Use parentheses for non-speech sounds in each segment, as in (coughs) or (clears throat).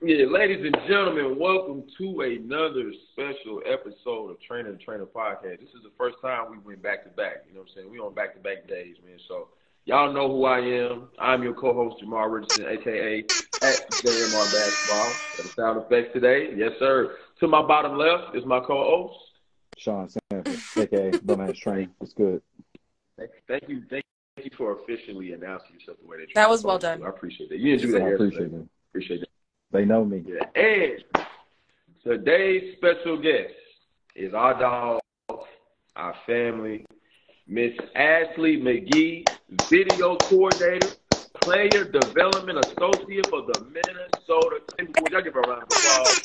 Yeah, ladies and gentlemen, welcome to another special episode of Trainer and Trainer Podcast. This is the first time we went back to back. You know what I'm saying? We on back to back days, man. So y'all know who I am. I'm your co-host Jamal Richardson, aka at JMR Basketball. For the sound effects today, yes sir. To my bottom left is my co-host Shaun Sanford, aka Dumbass Train. It's good. Thank you, thank you for officially announcing yourself the way that you. That was well done. I appreciate that. You didn't do that I appreciate it. Appreciate that. They know me. Yeah. And today's special guest is our dog, our family, Miss Ashlee McGee, video coordinator, player development associate for the Minnesota Timberwolves. Y'all give her a round of applause.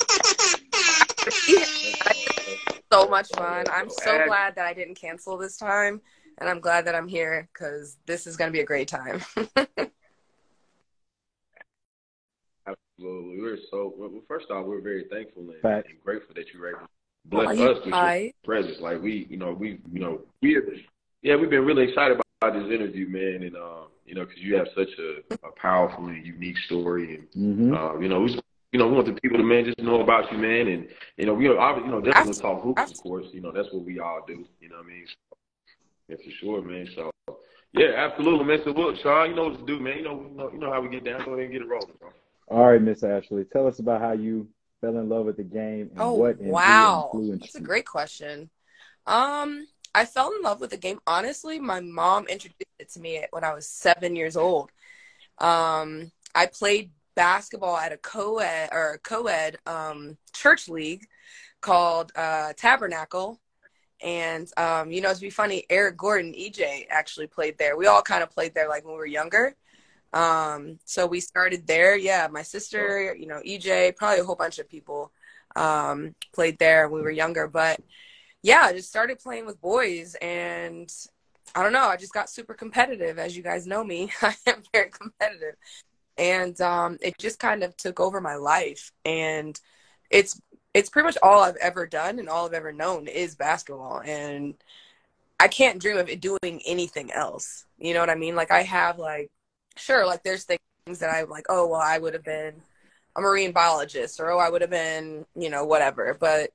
(laughs) so much fun. I'm so glad that I didn't cancel this time, and I'm glad that I'm here because this is going to be a great time. (laughs) Absolutely. We're so, well, first off, we're very thankful and, Facts. and grateful that you were able to bless Are you us with your presence. Like we, you know, we, you know, we, yeah, we've been really excited about this interview, man, and um, you know, because you have such a, a powerful and unique story, and hmm uh, you know, we, you know, we want the people to man just know about you, man, and you know, we, obviously, you know, definitely talk hoops, of course, you know, that's what we all do, you know what I mean? So, yeah, for sure, man. So, yeah, absolutely, man. So, look, Shaun, you know what to do, man. You know, you know, you know how we get down. Go ahead and get it rolling, bro. All right, Miss Ashlee, tell us about how you fell in love with the game and Oh what wow, influenced that's a great question. Um, I fell in love with the game. Honestly, my mom introduced it to me when I was seven years old. Um, I played basketball at a co-ed or a co-ed um, church league called uh, Tabernacle. And um, you know, to be funny, Eric Gordon, EJ, actually played there. We all kind of played there like when we were younger. Um, so we started there. Yeah, my sister, you know, EJ, probably a whole bunch of people um, played there when we were younger. But yeah, I just started playing with boys, and I don't know, I just got super competitive. As you guys know me, (laughs) I am very competitive, and um, it just kind of took over my life. And it's it's pretty much all I've ever done and all I've ever known is basketball, and I can't dream of it doing anything else. You know what I mean? Like I have like sure, like there's things that I'm like, oh well, I would have been a marine biologist, or oh, I would have been, you know, whatever. But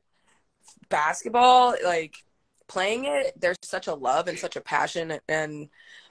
basketball, like playing it, there's such a love and such a passion, and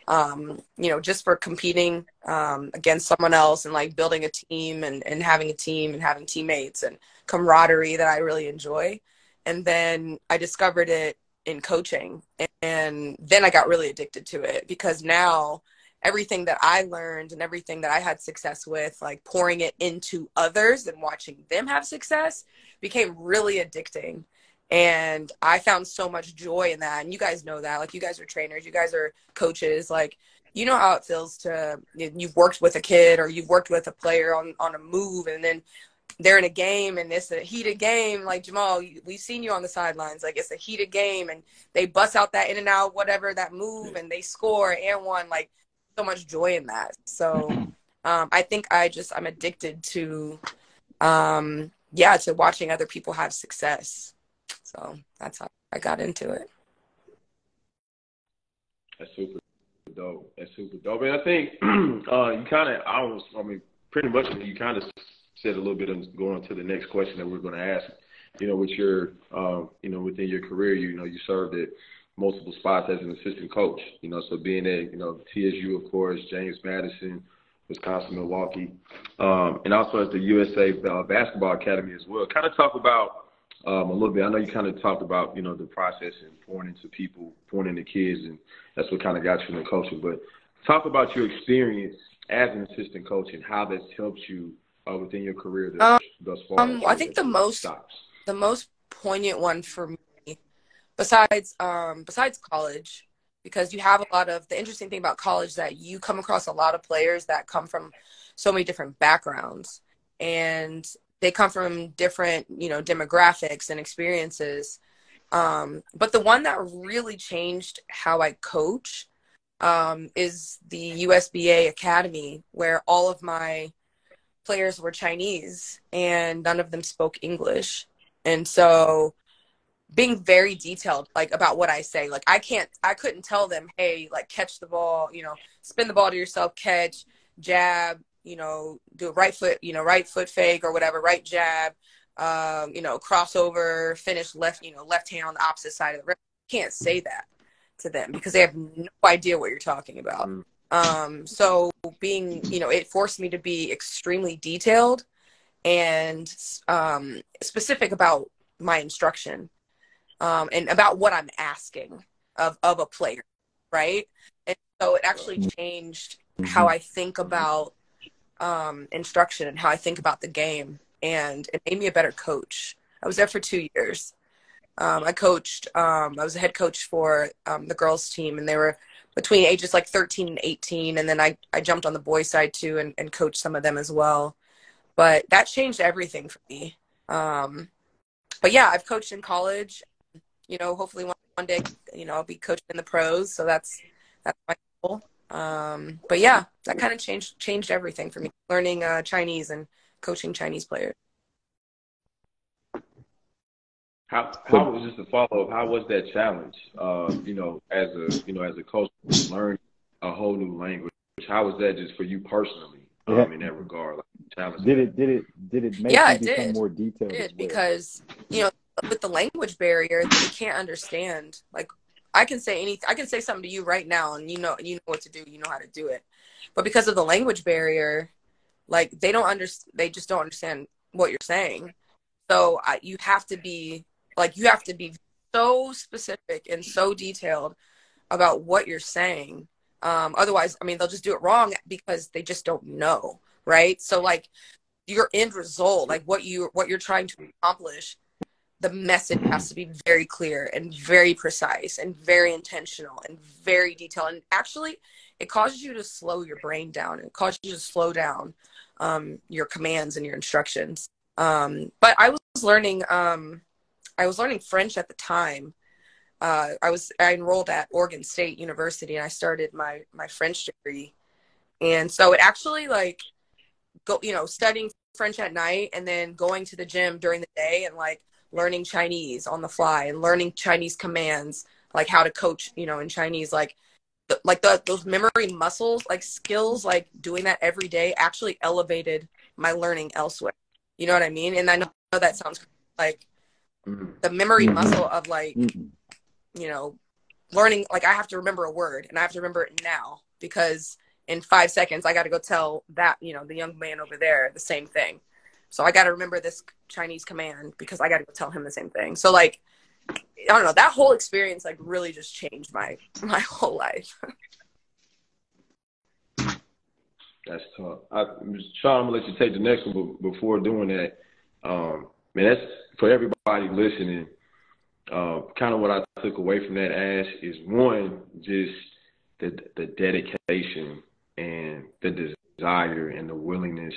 um, you know, just for competing um, against someone else and like building a team and and having a team and having teammates and camaraderie that I really enjoy. And then I discovered it in coaching, and then I got really addicted to it because now everything that I learned and everything that I had success with, like pouring it into others and watching them have success, became really addicting. And I found so much joy in that. And you guys know that. Like, you guys are trainers, you guys are coaches. Like, you know how it feels to, you've worked with a kid or you've worked with a player on, on a move and then they're in a game and it's a heated game. Like Jamal, we've seen you on the sidelines. Like it's a heated game and they bust out that in and out, whatever that move, and they score and one. Like so much joy in that. So um, I think I just I'm addicted to, um, yeah, to watching other people have success. So that's how I got into it. That's super dope. That's super dope. And I think (clears throat) uh, you kind of, I was, I mean, pretty much you kind of said a little bit of going to the next question that we're going to ask. You know, with your, um, you know, within your career, you know, you served at multiple spots as an assistant coach. You know, so being at, you know, TSU, of course, James Madison, Wisconsin, Milwaukee, um, and also at the USA uh, Basketball Academy as well. Kind of talk about um, a little bit. I know you kind of talked about, you know, the process and pouring into people, pouring into kids, and that's what kind of got you in the coaching. But talk about your experience as an assistant coach and how that's helped you uh, within your career thus, Um, thus far. um, I think the most- stops. The most poignant one for me, besides um, besides college, because you have a lot of the interesting thing about college that you come across a lot of players that come from so many different backgrounds and they come from different you know demographics and experiences. Um, but the one that really changed how i coach um, is the usba academy where all of my players were chinese and none of them spoke english. And so being very detailed like about what i say like i can't i couldn't tell them hey like catch the ball you know spin the ball to yourself catch jab you know, do a right foot, you know, right foot fake or whatever, right jab, um, you know, crossover, finish left, you know, left hand on the opposite side of the rim. can't say that to them because they have no idea what you're talking about. Mm. Um, so being, you know, it forced me to be extremely detailed and um, specific about my instruction um, and about what I'm asking of, of a player, right? And so it actually changed how mm-hmm. I think about um, instruction and how I think about the game, and it made me a better coach. I was there for two years. Um, I coached. Um, I was a head coach for um, the girls' team, and they were between ages like 13 and 18. And then I, I jumped on the boys' side too, and, and coached some of them as well. But that changed everything for me. Um, but yeah, I've coached in college. You know, hopefully one, one day, you know, I'll be coaching in the pros. So that's that's my goal. Um, but yeah, that kind of changed changed everything for me. Learning uh, Chinese and coaching Chinese players. How how was just a follow up? How was that challenge? Uh, you know, as a you know as a coach, learn a whole new language. How was that just for you personally? Um, yeah. in that regard, like, challenge. Did it did it did it make yeah, you become did. more detailed? It did because you know with the language barrier, they can't understand like I can say anything. I can say something to you right now, and you know, you know what to do. You know how to do it. But because of the language barrier, like they don't understand. They just don't understand what you're saying. So you have to be like you have to be so specific and so detailed about what you're saying. Um, otherwise, I mean, they'll just do it wrong because they just don't know, right? So like your end result, like what you what you're trying to accomplish the message has to be very clear and very precise and very intentional and very detailed. And actually, it causes you to slow your brain down. It causes you to slow down um, your commands and your instructions. Um, but I was learning. Um, I was learning French at the time. Uh, I was I enrolled at Oregon State University and I started my my French degree. And so it actually like go you know studying French at night and then going to the gym during the day and like learning Chinese on the fly and learning Chinese commands, like how to coach, you know, in Chinese, like like the those memory muscles, like skills, like doing that every day actually elevated my learning elsewhere. You know what I mean? And I know that sounds like mm-hmm. the memory mm-hmm. muscle of like, mm-hmm. you know, learning. Like I have to remember a word, and I have to remember it now because in five seconds I got to go tell that you know the young man over there the same thing. So I got to remember this Chinese command because I got to go tell him the same thing. So like, I don't know, that whole experience like really just changed my (laughs) my whole life. That's tough. I, Shaun, I'm gonna let you take the next one, but before doing that, um, man, that's for everybody listening. Uh, kind of what I took away from that Ash is one, just the the dedication and the desire and the willingness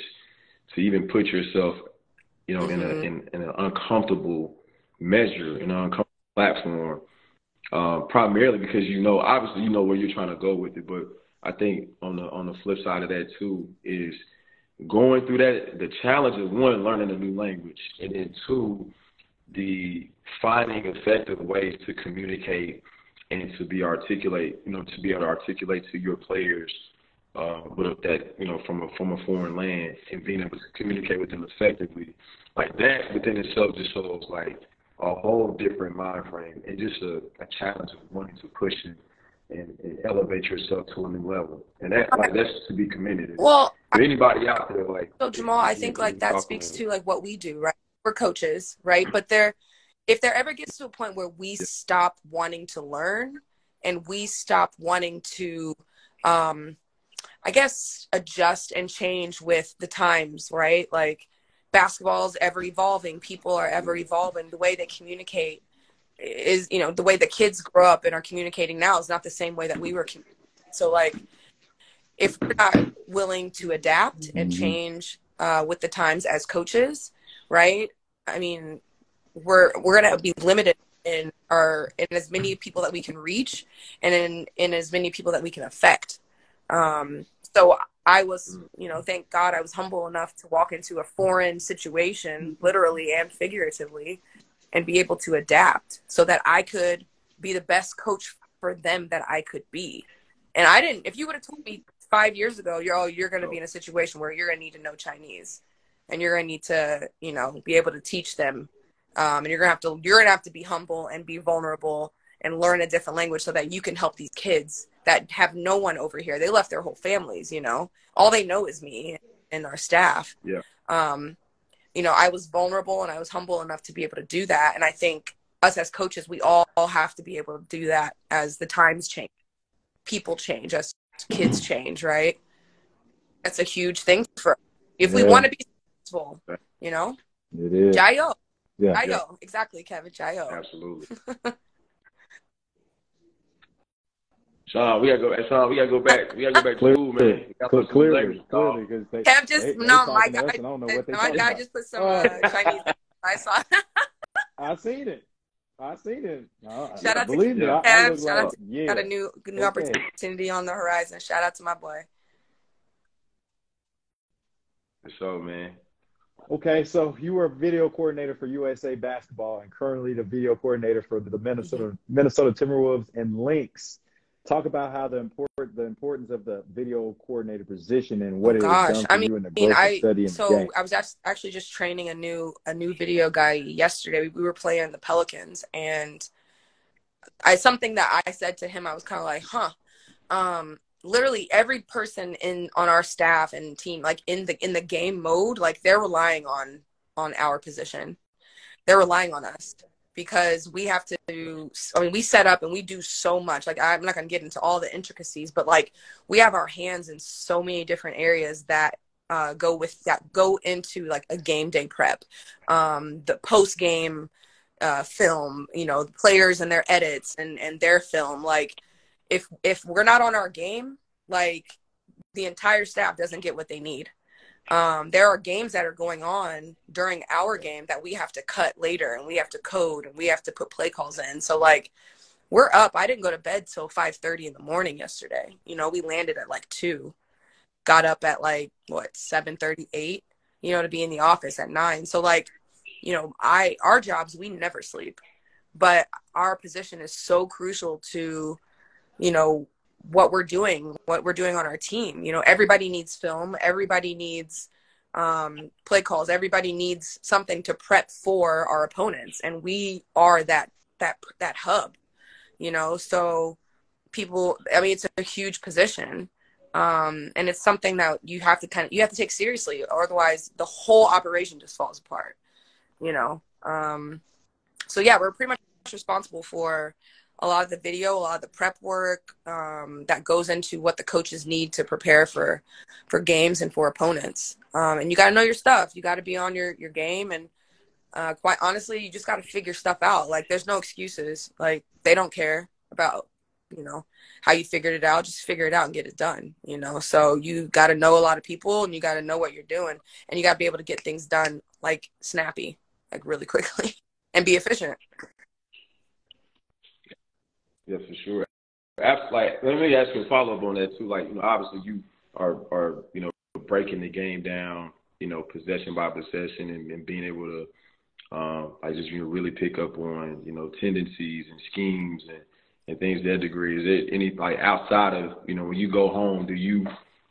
to even put yourself, you know, mm-hmm. in a mm-hmm. in, in, an uncomfortable measure, in an uncomfortable platform, uh, primarily because you know, obviously, you know where you're trying to go with it, but I think on the on the flip side of that too is going through that the challenge of one learning a new language and then two the finding effective ways to communicate and to be articulate you know to be able to articulate to your players uh, with that, you know, from a from a foreign land and being able to communicate with them effectively, like that within itself just shows like a whole different mind frame and just a, a challenge of wanting to push it and, and, elevate yourself to a new level. And that like that's to be commended. Well, anybody out there, like so Jamal, I think like that speaks to like what we do, right? We're coaches, right? But there, if there ever gets to a point where we stop wanting to learn and we stop wanting to um I guess adjust and change with the times, right? Like basketball is ever evolving, people are ever evolving. The way they communicate is, you know, the way that kids grow up and are communicating now is not the same way that we were communicating. So like if we're not willing to adapt and mm-hmm. change uh, with the times as coaches, right? I mean, we're we're gonna be limited in our in as many people that we can reach and in in as many people that we can affect um, so I was, you know, thank God I was humble enough to walk into a foreign situation, literally and figuratively, and be able to adapt so that I could be the best coach for them that I could be. And I didn't, if you would have told me five years ago, you're oh, you're going to be in a situation where you're going to need to know Chinese, and you're going to need to you know be able to teach them, um, and you're going to have to you're going to have to be humble and be vulnerable and learn a different language so that you can help these kids that have no one over here. They left their whole families, you know. All they know is me and our staff. Yeah. Um, you know, I was vulnerable and I was humble enough to be able to do that. And I think us as coaches, we all have to be able to do that as the times change, people change, as kids change, right? That's a huge thing for if we want to be successful, you know. It is. Jayo. Yeah. Jayo. Yeah. Exactly, Kevin. Jayo. Absolutely. (laughs) Shaun, we gotta go. Shaun, we gotta go back. We gotta go back to school, man. Clearly, clearly, clearly, because they. Kev just they, they no, my guy. I don't know what they my guy just put some uh, Chinese. (laughs) I saw. (laughs) I seen it. I seen it. Uh, Shout out to believe me. I, I Kev. look Shout out to yeah. got a new new Okay. opportunity on the horizon. Shout out to my boy. So, man. Okay, so you were video coordinator for USA basketball and currently the video coordinator for the Minnesota. Minnesota Timberwolves and Lynx. Talk about how the important the importance of the video coordinator position and what it has Gosh, I mean, in the I mean, growth I the so. I was actually just training a new a new video guy yesterday. We were playing the Pelicans, and I something that I said to him, I was kind of like, huh. Um, literally every person in on our staff and team, like in the in the game mode, like they're relying on on our position. They're relying on us because we have to I mean we set up and we do so much. Like I'm not going to get into all the intricacies, but like we have our hands in so many different areas that uh, go with that go into like a game day prep, um, the post game uh, film, you know, the players and their edits and and their film. Like if if we're not on our game, like the entire staff doesn't get what they need. Um, there are games that are going on during our game that we have to cut later and we have to code and we have to put play calls in. So like we're up. I didn't go to bed till five thirty in the morning yesterday. You know, we landed at like two, got up at like what seven thirty eight. You know, to be in the office at nine. So like, you know, I our jobs we never sleep, but our position is so crucial to, you know, what we're doing, what we're doing on our team. You know, everybody needs film. Everybody needs um, play calls. Everybody needs something to prep for our opponents, and we are that that that hub you know so people i mean it's a huge position um and it's something that you have to kind of you have to take seriously otherwise the whole operation just falls apart you know um so yeah we're pretty much responsible for a lot of the video a lot of the prep work um that goes into what the coaches need to prepare for for games and for opponents um and you got to know your stuff you got to be on your your game and uh, quite honestly, you just got to figure stuff out. Like, there's no excuses. Like, they don't care about, you know, how you figured it out. Just figure it out and get it done, you know? So you got to know a lot of people and you got to know what you're doing and you got to be able to get things done, like, snappy, like, really (laughs) quickly and be efficient. Yeah, for sure. Like, let me ask you a follow up on that too. Like, you know, obviously you are are you know breaking the game down, you know, possession by possession, and, and being able to um, I just you know really pick up on you know tendencies and schemes and, and things that degree. Is it any like outside of you know when you go home, do you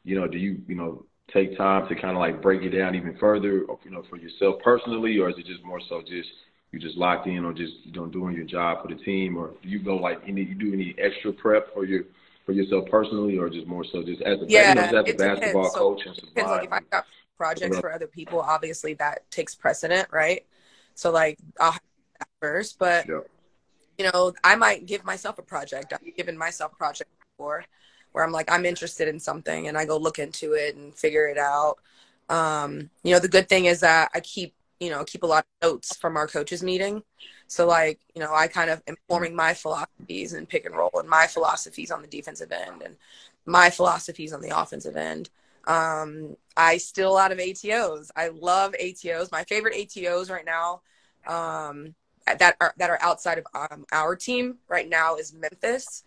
you know do you you know take time to kind of like break it down even further, you know, for yourself personally, or is it just more so just you just locked in on just you know doing your job for the team, or do you go like any you do any extra prep for your for yourself personally, or just more so just as a Yeah, you know, as a basketball depends. So, coach and Depends, like, if I got projects for other people, obviously that takes precedent, right? So, like, I'll have that first, but Yeah. you know, I might give myself a project. I've given myself a project before where I'm like, I'm interested in something and I go look into it and figure it out. Um, you know, the good thing is that I keep, you know, keep a lot of notes from our coaches meeting. So like, you know, I kind of am forming my philosophies and pick and roll and my philosophies on the defensive end and my philosophies on the offensive end. Um, I still a lot of ATOs. I love ATOs. My favorite ATOs right now, um, that are that are outside of um, our team right now is Memphis.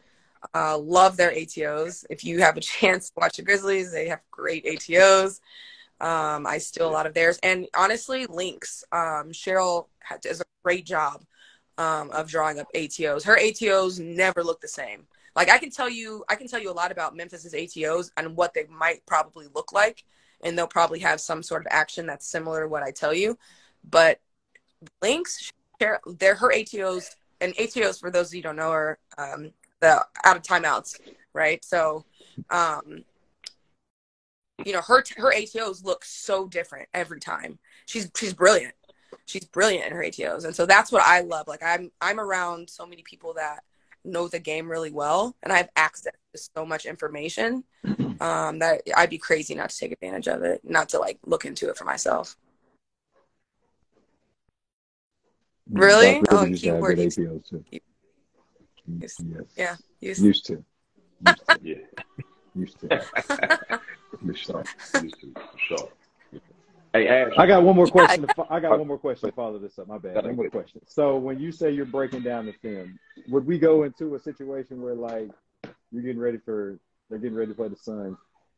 Uh, love their ATOs. If you have a (laughs) chance to watch the Grizzlies, they have great ATOs. Um, I steal a lot of theirs, and honestly, Lynx. Um, Cheryl does a great job um, of drawing up ATOs. Her ATOs never look the same. like I can tell you I can tell you a lot about Memphis's ATOs and what they might probably look like and they'll probably have some sort of action that's similar to what I tell you. But Lynx share they're her ATOs and ATOs for those of you who don't know are um, the out of timeouts, right? So um, you know her her ATOs look so different every time. She's she's brilliant. She's brilliant in her ATOs, and so that's what I love. Like I'm I'm around so many people that know the game really well, and I have access to so much information (clears throat) um, that I'd be crazy not to take advantage of it, not to like look into it for myself. Really? Oh, keyword used. Too. Yes. Yeah. Used, used to. Used to. yeah. (laughs) Used to. (laughs) used to. Used to. For sure. Hey, Ash. I got one more question. To, I got one more question to follow this up. My bad. One more question. So, when you say you're breaking down the film, would we go into a situation where, like, you're getting ready for they're getting ready to play the Suns?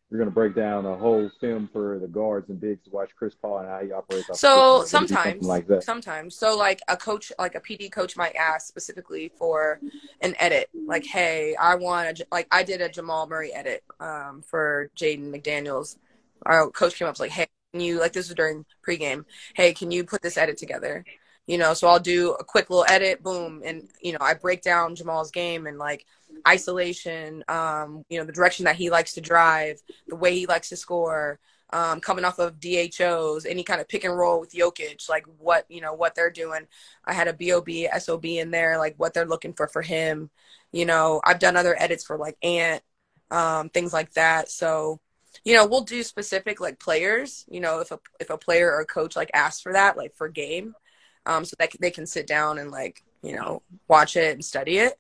You're going to break down a whole film for the guards and bigs to watch Chris Paul and how he operates. So sometimes, like that. sometimes, so like a coach, like a PD coach might ask specifically for an edit, like, "Hey, I want a like I did a Jamal Murray edit um, for Jaden McDaniels." Our coach came up was like, "Hey, can you like this was during pregame? Hey, can you put this edit together?" You know, so I'll do a quick little edit, boom, and you know, I break down Jamal's game and like isolation, um, you know, the direction that he likes to drive, the way he likes to score, um, coming off of DHOs, any kind of pick and roll with Jokic, like what, you know, what they're doing. I had a BOB, SOB in there, like what they're looking for for him. You know, I've done other edits for like Ant, um, things like that. So, you know, we'll do specific like players, you know, if a, if a player or a coach like asks for that, like for game, um, so that they can sit down and like, you know, watch it and study it.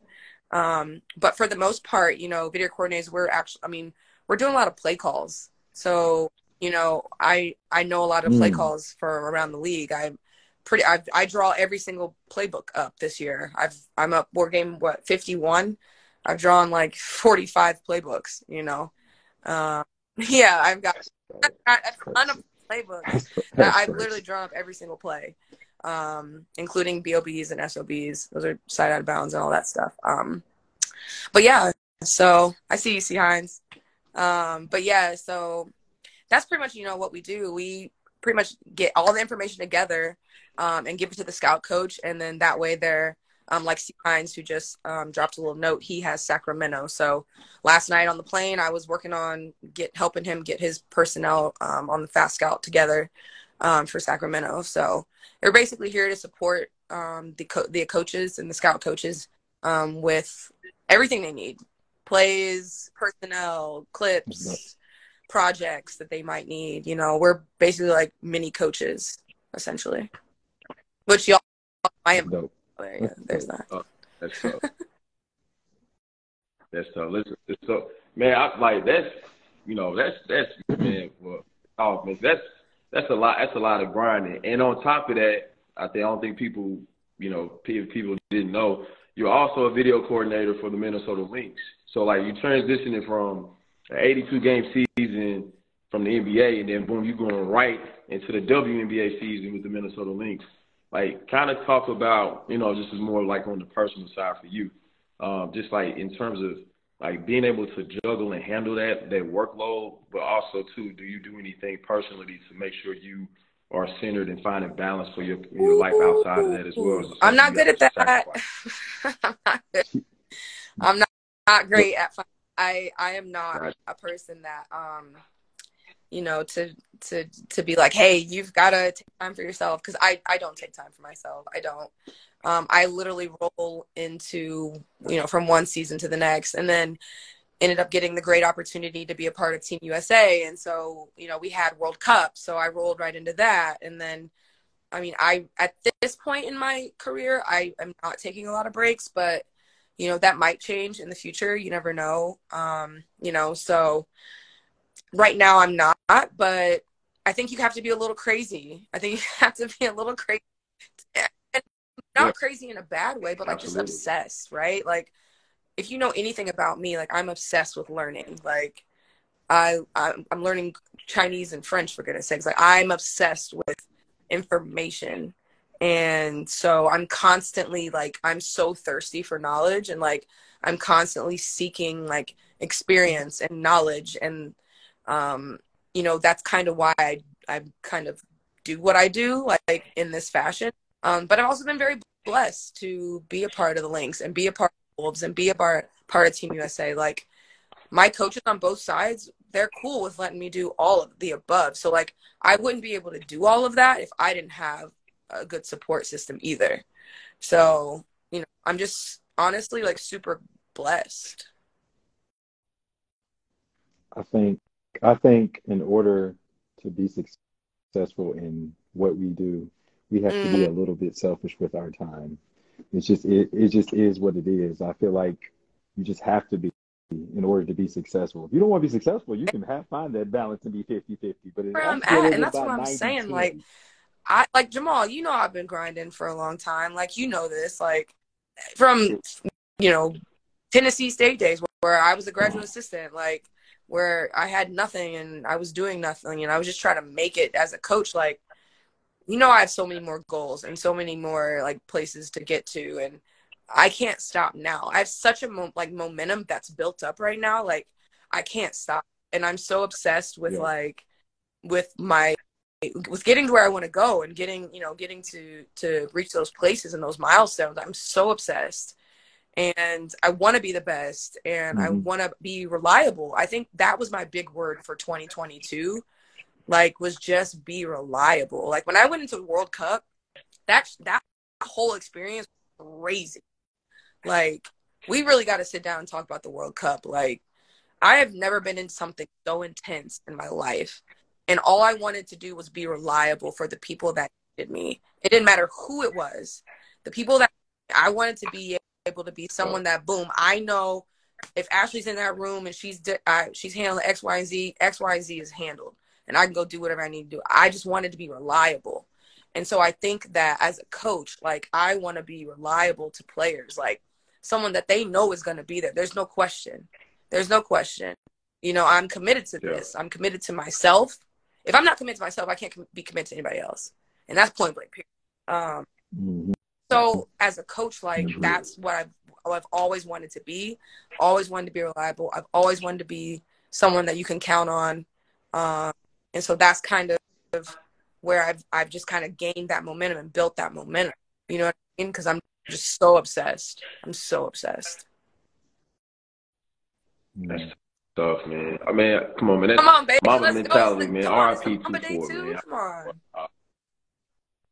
Um, but for the most part, you know, video coordinators, we're actually, I mean, we're doing a lot of play calls. So, you know, I, I know a lot of play mm. calls from around the league. I'm pretty, i I draw every single playbook up this year. I've, I'm up board game, what, 51. I've drawn like 45 playbooks, you know? Uh, (laughs) yeah, I've got, I've got a ton of playbooks that I've literally drawn up every single play um, including BOBs and SOBs. Those are side out of bounds and all that stuff. Um, but yeah, so I see you, C. Hines. Um, but yeah, so that's pretty much, you know, what we do. We pretty much get all the information together um, and give it to the scout coach. And then that way they're, um, like C. Hines, who just um, dropped a little note, he has Sacramento. So last night on the plane, I was working on get helping him get his personnel um, on the fast scout together um, for Sacramento. So we're basically here to support um, the co- the coaches and the scout coaches um, with everything they need: plays, personnel, clips, projects that they might need. You know, we're basically like mini coaches essentially. Which y'all, I am. Dope. Yeah, there's that. Oh, that's tough. (laughs) that's tough. Listen, so man, I like that's you know that's that's man. Well, oh man, that's that's a lot. That's a lot of grinding. And on top of that, I think I don't think people, you know, people didn't know you're also a video coordinator for the Minnesota Lynx. So like you transitioning from an 82 game season from the NBA, and then boom, you're going right into the WNBA season with the Minnesota Lynx. Like, kind of talk about, you know, this is more like on the personal side for you. Um, just like in terms of like being able to juggle and handle that that workload, but also too, do you do anything personally to make sure you are centered and finding balance for your your life outside of that as well? I'm not good at that. (laughs) I'm not good. I'm not, not great at. I I am not a person that um you know to to to be like hey you've got to take time for yourself because I I don't take time for myself I don't um, I literally roll into, you know, from one season to the next and then ended up getting the great opportunity to be a part of Team USA. And so, you know, we had World Cup. So I rolled right into that. And then, I mean, I, at this point in my career, I am not taking a lot of breaks, but, you know, that might change in the future. You never know. Um, you know, so right now I'm not, but I think you have to be a little crazy. I think (laughs) you have to be a little crazy not crazy in a bad way, but like Absolutely. just obsessed, right? Like if you know anything about me, like I'm obsessed with learning. Like I I'm, I'm learning Chinese and French for goodness sakes. Like I'm obsessed with information And so I'm constantly like I'm so thirsty for knowledge and like I'm constantly seeking like experience and knowledge and um you know that's kind of why I I kind of do what I do like in this fashion. Um but I've also been very blessed to be a part of the Lynx and be a part of Wolves and be a part part of Team USA. Like my coaches on both sides, they're cool with letting me do all of the above. So like I wouldn't be able to do all of that if I didn't have a good support system either. So, you know, I'm just honestly like super blessed. I think I think in order to be successful in what we do, we have mm. to be mm. a little bit selfish with our time. It's just it, it just is what it is. I feel like you just have to be in order to be successful. If you don't want to be successful, you can have, find that balance and be 50-50. But where I'm at, and that's what I'm saying. Like I like Jamal, you know I've been grinding for a long time. Like you know this. Like from you know Tennessee State days where I was a graduate assistant, like where I had nothing and I was doing nothing and I was just trying to make it as a coach. Like, you know, I have so many more goals and so many more like places to get to, and I can't stop now. I have such a mo- like momentum that's built up right now. Like, I can't stop, and I'm so obsessed with yeah. like with my with getting to where I want to go and getting you know getting to to reach those places and those milestones. I'm so obsessed and I want to be the best and mm-hmm. I want to be reliable. I think that was my big word for 2022. Like was just be reliable. Like when I went into the World Cup, that that whole experience crazy. Like we really got to sit down and talk about the World Cup. Like I have never been in something so intense in my life. And all I wanted to do was be reliable for the people that needed me. It didn't matter who it was. The people that I wanted to be able to be someone that boom i know if ashlee's in that room and she's uh, she's handling x y z x y z is handled and i can go do whatever i need to do i just wanted to be reliable and so i think that as a coach like i want to be reliable to players like someone that they know is going to be there there's no question there's no question you know i'm committed to this yeah. i'm committed to myself if i'm not committed to myself i can't be committed to anybody else and that's point blank period um, mm-hmm. So as a coach, like that's what I've I've always wanted to be. Always wanted to be reliable. I've always wanted to be someone that you can count on. Um, and so that's kind of where I've I've just kind of gained that momentum and built that momentum. You know what I mean? Because I'm just so obsessed. I'm so obsessed. That's tough, man. I mean, come on, man. come on, baby. Mama Let's mentality, go. man. RIP two man. Come on.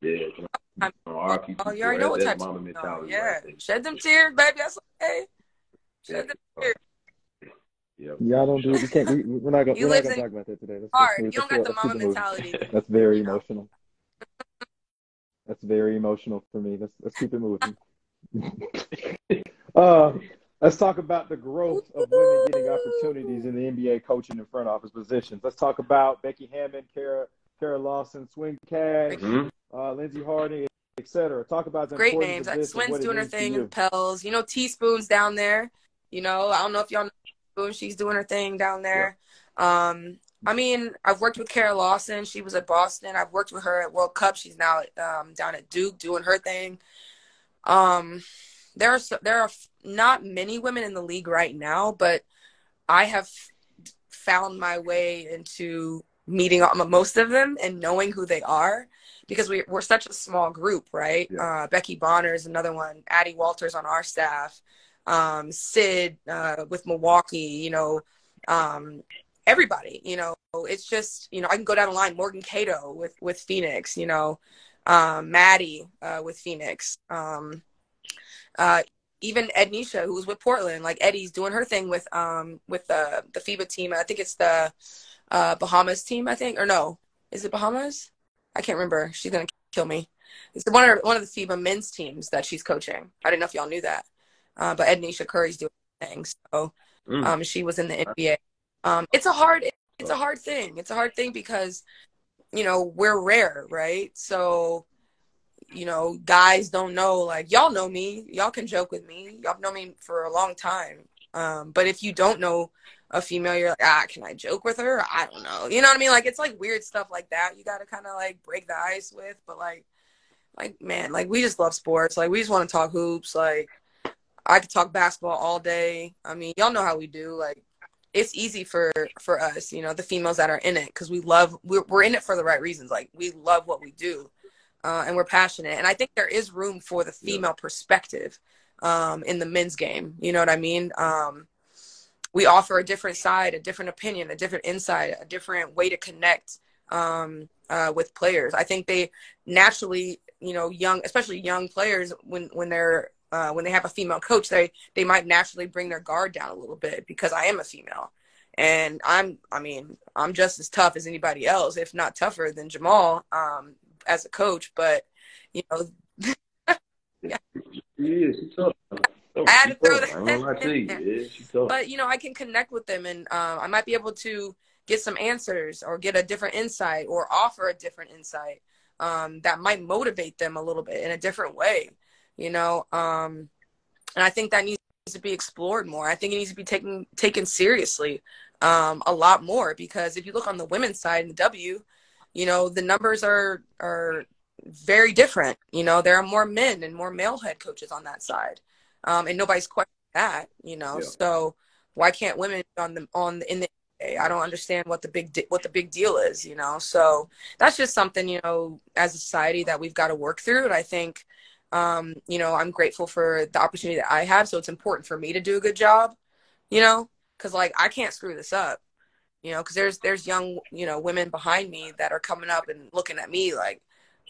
Yeah. Oh, you already know what type of mentality. Yeah, shed them tears, baby. That's okay. Shed them tears. Yep. Y'all don't do it. We can't. We, we're not gonna. we're not gonna talk about that today. That's, hard. you don't got the mama mentality. That's very emotional. That's very emotional for me. Let's let's keep it moving. uh, let's talk about the growth of women getting opportunities in the NBA coaching and front office positions. Let's talk about Becky Hammon, Kara Kara Lawson, Swin Cash, mm-hmm uh, Lindsey Harding, etc. Talk about the great names. Like Swin's doing her thing in Pels. You know, Teaspoon's down there. You know, I don't know if y'all know Teaspoon. She's doing her thing down there. Yeah. Um, I mean, I've worked with Kara Lawson. She was at Boston. I've worked with her at World Cup. She's now um, down at Duke doing her thing. Um, there are so, there are not many women in the league right now, but I have found my way into meeting most of them and knowing who they are because we, we're such a small group, right? Yeah. Uh, Becky Bonner is another one, Addie Walters on our staff, um, Sid uh, with Milwaukee, you know, um, everybody, you know, it's just, you know, I can go down the line, Morgan Cato with, with Phoenix, you know, um, Maddie uh, with Phoenix, um, uh, even Ednisha, who's with Portland, like Eddie's doing her thing with um with the the FIBA team. I think it's the uh, Bahamas team, I think, or no, is it Bahamas? I can't remember. She's gonna kill me. It's one of one of the FIBA men's teams that she's coaching. I didn't know if y'all knew that, uh, but Ednisha Curry's doing things. So mm. um, she was in the NBA. Um, it's a hard it's a hard thing. It's a hard thing because you know we're rare, right? So you know guys don't know like y'all know me. Y'all can joke with me. Y'all know me for a long time. Um, but if you don't know a female, you're like, ah, can I joke with her? I don't know. You know what I mean? Like it's like weird stuff like that. You got to kind of like break the ice with, but like like man, like we just love sports. Like we just want to talk hoops. Like I could talk basketball all day. I mean, y'all know how we do. Like it's easy for for us, you know, the females that are in it because we love we're we're in it for the right reasons. Like we love what we do, uh, and we're passionate. And I think there is room for the female yeah. perspective um, in the men's game. You know what I mean? Um, we offer a different side, a different opinion, a different insight, a different way to connect um, uh, with players. I think they naturally, you know, young, especially young players, when when they're uh, when they have a female coach, they they might naturally bring their guard down a little bit because I am a female, and I'm I mean I'm just as tough as anybody else, if not tougher than Jamal um, as a coach. But you know, (laughs) yeah, she is. She's tough. I had to throw that. Yeah, but you know, I can connect with them, and uh, I might be able to get some answers or get a different insight or offer a different insight um, that might motivate them a little bit in a different way. You know, um, and I think that needs to be explored more. I think it needs to be taken taken seriously um, a lot more because if you look on the women's side in the W, you know, the numbers are are very different. You know, there are more men and more male head coaches on that side um, and nobody's questioning that, you know. Yeah. So why can't women on the on the, in the I don't understand what the big what the big deal is, you know. So that's just something, you know, as a society that we've got to work through. And I think, um, you know, I'm grateful for the opportunity that I have. So it's important for me to do a good job, you know, because like I can't screw this up, you know, because there's there's young you know women behind me that are coming up and looking at me like,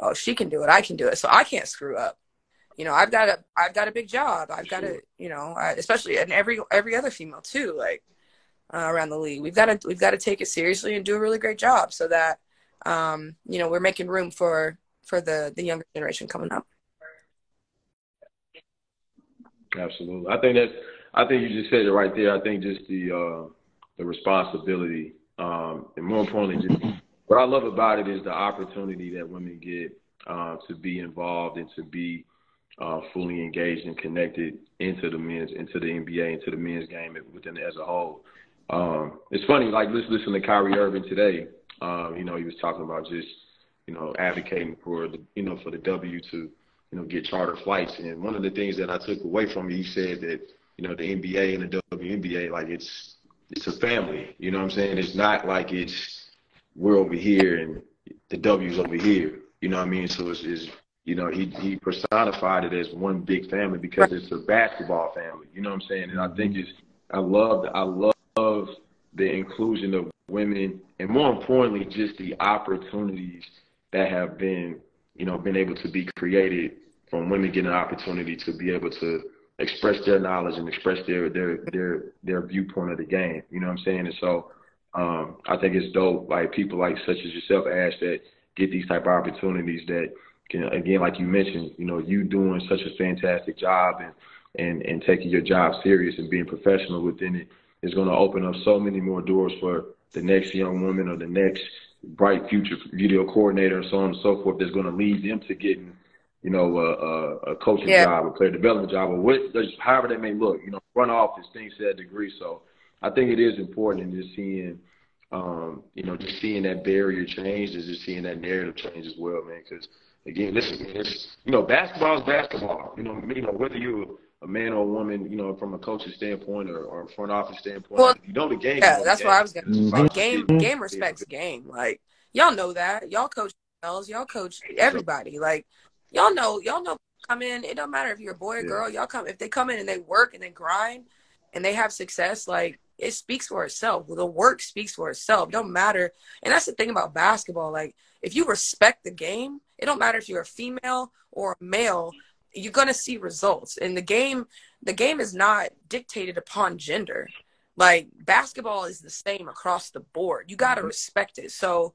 oh, she can do it, I can do it, so I can't screw up you know, I've got a I've got a big job. I've got to, you know, I, especially and every every other female too, like uh, around the league. We've got to we've got to take it seriously and do a really great job so that um, you know we're making room for for the the younger generation coming up. Absolutely, I think that's. I think you just said it right there. I think just the uh, the responsibility um, and more importantly, just what I love about it is the opportunity that women get uh, to be involved and to be uh, fully engaged and connected into the men's, into the NBA, into the men's game within as a whole. Um, it's funny, like let's listen to Kyrie Irving today. Um, you know, he was talking about just, you know, advocating for the, you know, for the W to, you know, get charter flights. And one of the things that I took away from you, he said that, you know, the NBA and the WNBA, like it's, it's a family. You know what I'm saying? It's not like it's we're over here and the W's over here. You know what I mean? So it's, it's you know, he he personified it as one big family because it's a basketball family. You know what I'm saying? And I think mm-hmm. it's I love I love the inclusion of women and more importantly just the opportunities that have been you know been able to be created from women getting an opportunity to be able to express their knowledge and express their their their their viewpoint of the game. You know what I'm saying? And so um, I think it's dope like people like such as yourself, Ash, that get these type of opportunities that can again, like you mentioned, you know, you doing such a fantastic job and and and taking your job serious and being professional within it is going to open up so many more doors for the next young woman or the next bright future video coordinator and so on and so forth. That's going to lead them to getting, you know, a, a, a coaching yeah. job, a player development job, or what, however that may look. You know, front office things to that degree. So I think it is important in just seeing. Um, you know, just seeing that barrier change is just seeing that narrative change as well, man. Because again, listen, it's you know, basketball is basketball. You know, you know whether you're a man or a woman, you know, from a coach's standpoint or, or front office standpoint. Well, you know the game. Yeah, that's what I was gonna. Mm-hmm. Game, game respects game. Like y'all know that. Y'all coach girls. Y'all coach everybody. Like y'all know. Y'all know. Come in. It don't matter if you're a boy or girl. Y'all come. If they come in and they work and they grind and they have success, like it speaks for itself. The work speaks for itself. It don't matter. And that's the thing about basketball. Like if you respect the game, it don't matter if you're a female or a male, you're gonna see results. And the game, the game is not dictated upon gender. Like basketball is the same across the board. You gotta mm-hmm. respect it. So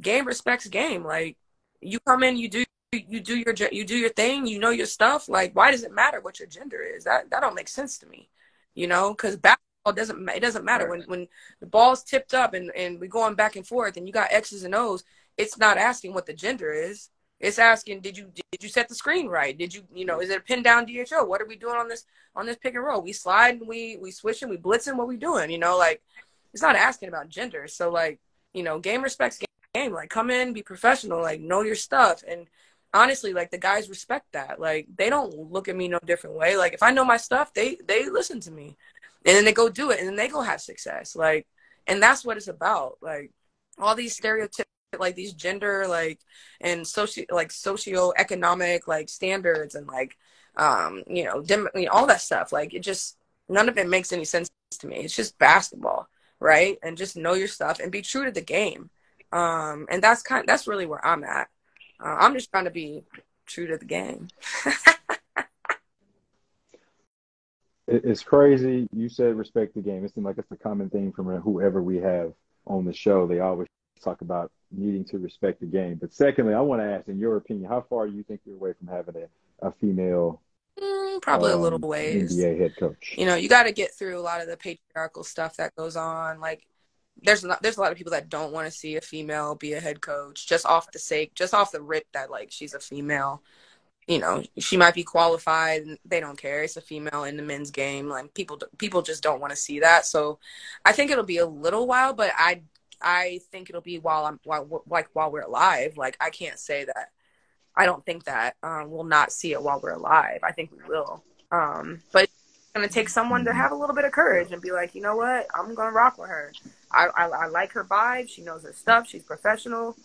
game respects game. Like you come in, you do you do your you do your thing, you know your stuff. Like why does it matter what your gender is? That that don't make sense to me. You know, because basketball doesn't it doesn't matter when when the ball's tipped up and and we're going back and forth and you got X's and O's. It's not asking what the gender is. It's asking, did you did you set the screen right? Did you you know is it a pin down DHO? What are we doing on this on this pick and roll? We slide and we we switching, we blitzing. What we doing? You know, like it's not asking about gender. So like you know, game respects game. Like come in, be professional, like know your stuff. And honestly, like the guys respect that. Like they don't look at me no different way. Like if I know my stuff, they they listen to me, and then they go do it, and then they go have success. Like, and that's what it's about. Like all these stereotypes, like these gender, like and socio like socio-economic like standards, and like um you know, know all that stuff. Like it just none of it makes any sense to me. It's just basketball, right? And just know your stuff and be true to the game. Um, and that's kind that's really where I'm at. Uh, I'm just trying to be true to the game. (laughs) it's crazy. You said respect the game. It seems like it's a common thing from whoever we have on the show. They always talk about needing to respect the game. But secondly, I want to ask, in your opinion, how far do you think you're away from having a, a female Mm, probably um, a little um, ways. NBA head coach. You know, you got to get through a lot of the patriarchal stuff that goes on. Like, there's not, there's a lot of people that don't want to see a female be a head coach just off the sake, just off the rip that like she's a female. You know, she might be qualified, and they don't care. It's a female in the men's game. Like people, people just don't want to see that. So, I think it'll be a little while, but I, I think it'll be while I'm while like while we're alive. Like I can't say that I don't think that um, we'll not see it while we're alive. I think we will. Um, but it's to take someone to have a little bit of courage and be like, you know what? I'm to rock with her. I, I, I, like her vibe. She knows her stuff. She's professional.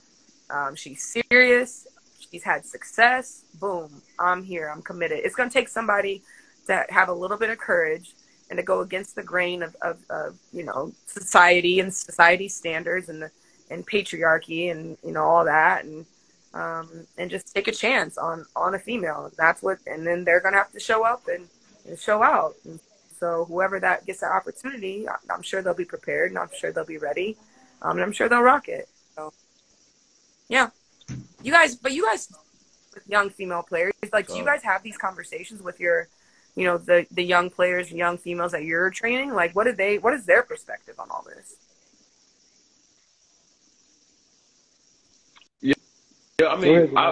Um, she's serious. She's had success. Boom. I'm here. I'm committed. It's to take somebody to have a little bit of courage and to go against the grain of, of, of you know, society and society standards and the, and patriarchy and, you know, all that. And, um, and just take a chance on on a female. That's what, and then they're gonna have to show up and, and show out. And so whoever that gets that opportunity, I'm sure they'll be prepared, and I'm sure they'll be ready, um, and I'm sure they'll rock it. So, yeah, you guys, but you guys, young female players, like, do you guys have these conversations with your, you know, the the young players, young females that you're training? Like, what do they? What is their perspective on all this? Yeah, yeah. I mean, ahead, I,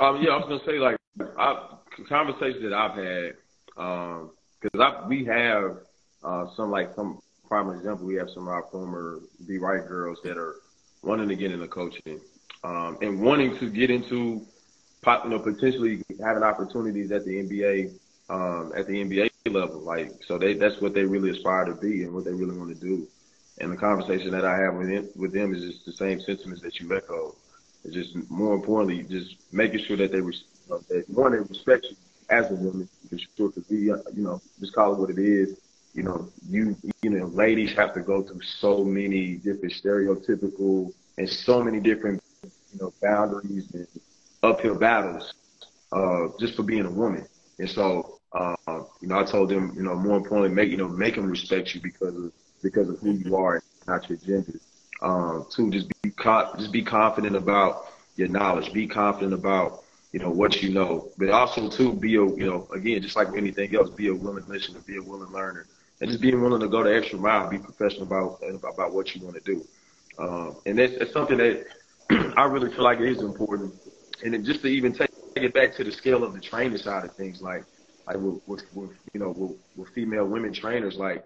um, yeah, I was gonna say like I, conversations that I've had, um, because I we have uh, some like some prime example. We have some of our former Be Right girls that are wanting to get into coaching, um, and wanting to get into, you know, potentially having opportunities at the NBA, um, at the NBA level. Like, so they that's what they really aspire to be and what they really want to do. And the conversation that I have with them, with them is just the same sentiments that you echo It's just more importantly, just making sure that they uh, that one they respect you as a woman for sure. Because uh, you know, just call it what it is. You know, you you know, ladies have to go through so many different stereotypical and so many different you know boundaries and uphill battles uh, just for being a woman. And so, uh, you know, I told them, you know, more importantly, make you know, make them respect you because of because of who you are, not your gender. Um, to just be just be confident about your knowledge. Be confident about you know what you know, but also to be a you know again just like anything else, be a willing listener, be a willing learner, and just being willing to go the extra mile, be professional about about what you want to do. Um, and that's, that's something that (clears throat) I really feel like is important. And then just to even take it back to the scale of the training side of things, like like with, with, with you know with, with female women trainers, like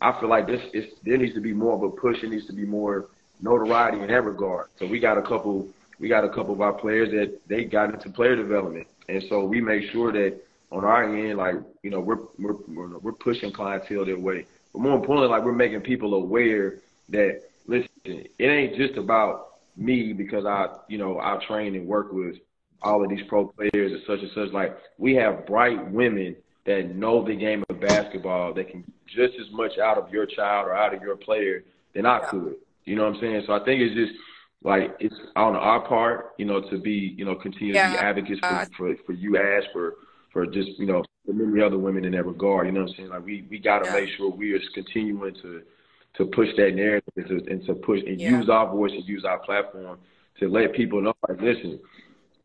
I feel like this is there needs to be more of a push. It needs to be more notoriety in that regard. So we got a couple we got a couple of our players that they got into player development, and so we make sure that on our end, like you know, we're we're we're pushing clientele their way. But more importantly, like we're making people aware that listen, it ain't just about me because I you know I train and work with all of these pro players and such and such. Like we have bright women that know the game of basketball that can just as much out of your child or out of your player than I could. You know what I'm saying? So I think it's just like it's on our part, you know, to be, you know, continue yeah. to be advocates for, for, for you as for for just, you know, for many other women in that regard. You know what I'm saying? Like we we gotta yeah. make sure we are continuing to to push that narrative and to, and to push and yeah. use our voice and use our platform to let people know like listen,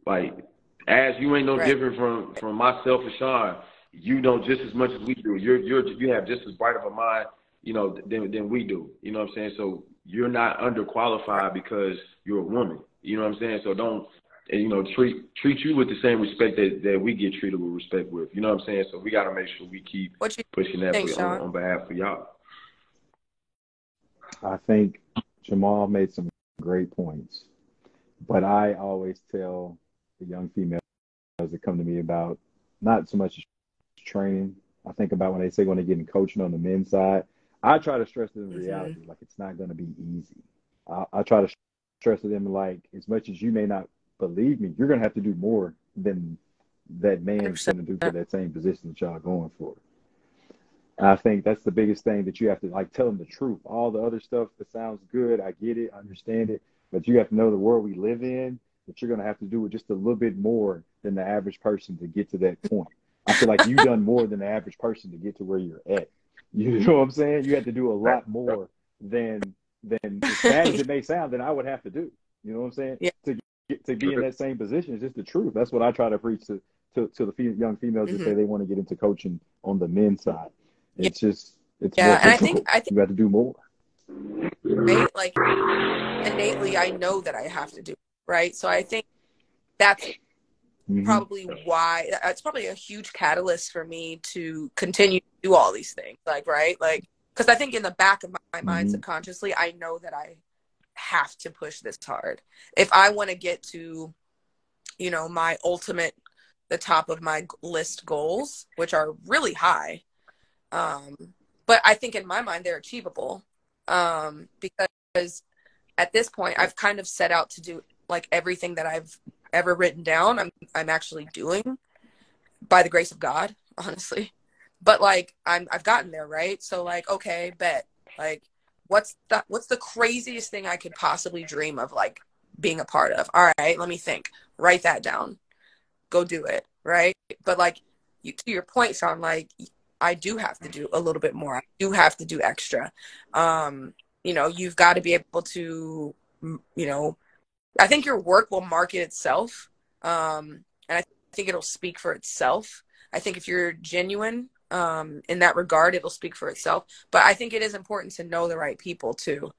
like as you ain't no right. different from from myself and Shaun you know just as much as we do. You're you're you have just as bright of a mind, you know, than than we do. You know what I'm saying? So you're not underqualified because you're a woman. You know what I'm saying? So don't and, you know treat treat you with the same respect that, that we get treated with respect with. You know what I'm saying? So we got to make sure we keep pushing that think, on, on behalf of y'all. I think Jamal made some great points, but I always tell the young female come to me about not so much training. I think about when they say when they get in coaching on the men's side. I try to stress to them Mhm. reality, like it's not going to be easy. I, I try to stress to them like as much as you may not believe me, you're going to have to do more than that man's 100%. going to do for that same position that y'all are going for. I think that's the biggest thing that you have to like tell them the truth. All the other stuff that sounds good, I get it, I understand it, but you have to know the world we live in that you're going to have to do it just a little bit more than the average person to get to that point. I feel like you've done more than the average person to get to where you're at. You know what I'm saying? You have to do a lot more than than as bad as it may sound than I would have to do. You know what I'm saying? Yeah. To get to be in that same position is just the truth. That's what I try to preach to to, to the fe- young females that Mhm. say they want to get into coaching on the men's side. It's just it's Yeah, more and I think- (laughs) I think- you got to do more. right? Like innately, I know that I have to do it, right. So I think that's Mhm. probably why it's probably a huge catalyst for me to continue to do all these things. Like right, like because I think in the back of my, my mind Mhm. subconsciously, I know that I have to push this hard if I want to get to, you know, my ultimate, the top of my list goals, which are really high. Um, but I think in my mind they're achievable um, because at this point I've kind of set out to do like everything that I've ever written down. I'm I'm actually doing by the grace of God, (laughs) honestly. But like I'm I've gotten there, right? So like okay, bet like what's the what's the craziest thing I could possibly dream of like being a part of? All right, let me think. Write that down. Go do it, right? But like you, to your point, Shaun, like I do have to do a little bit more. I do have to do extra. Um, you know, you've got to be able to, you know, I think your work will market itself. Um, and I think it'll speak for itself. I think if you're genuine um, in that regard, it'll speak for itself. But I think it is important to know the right people too.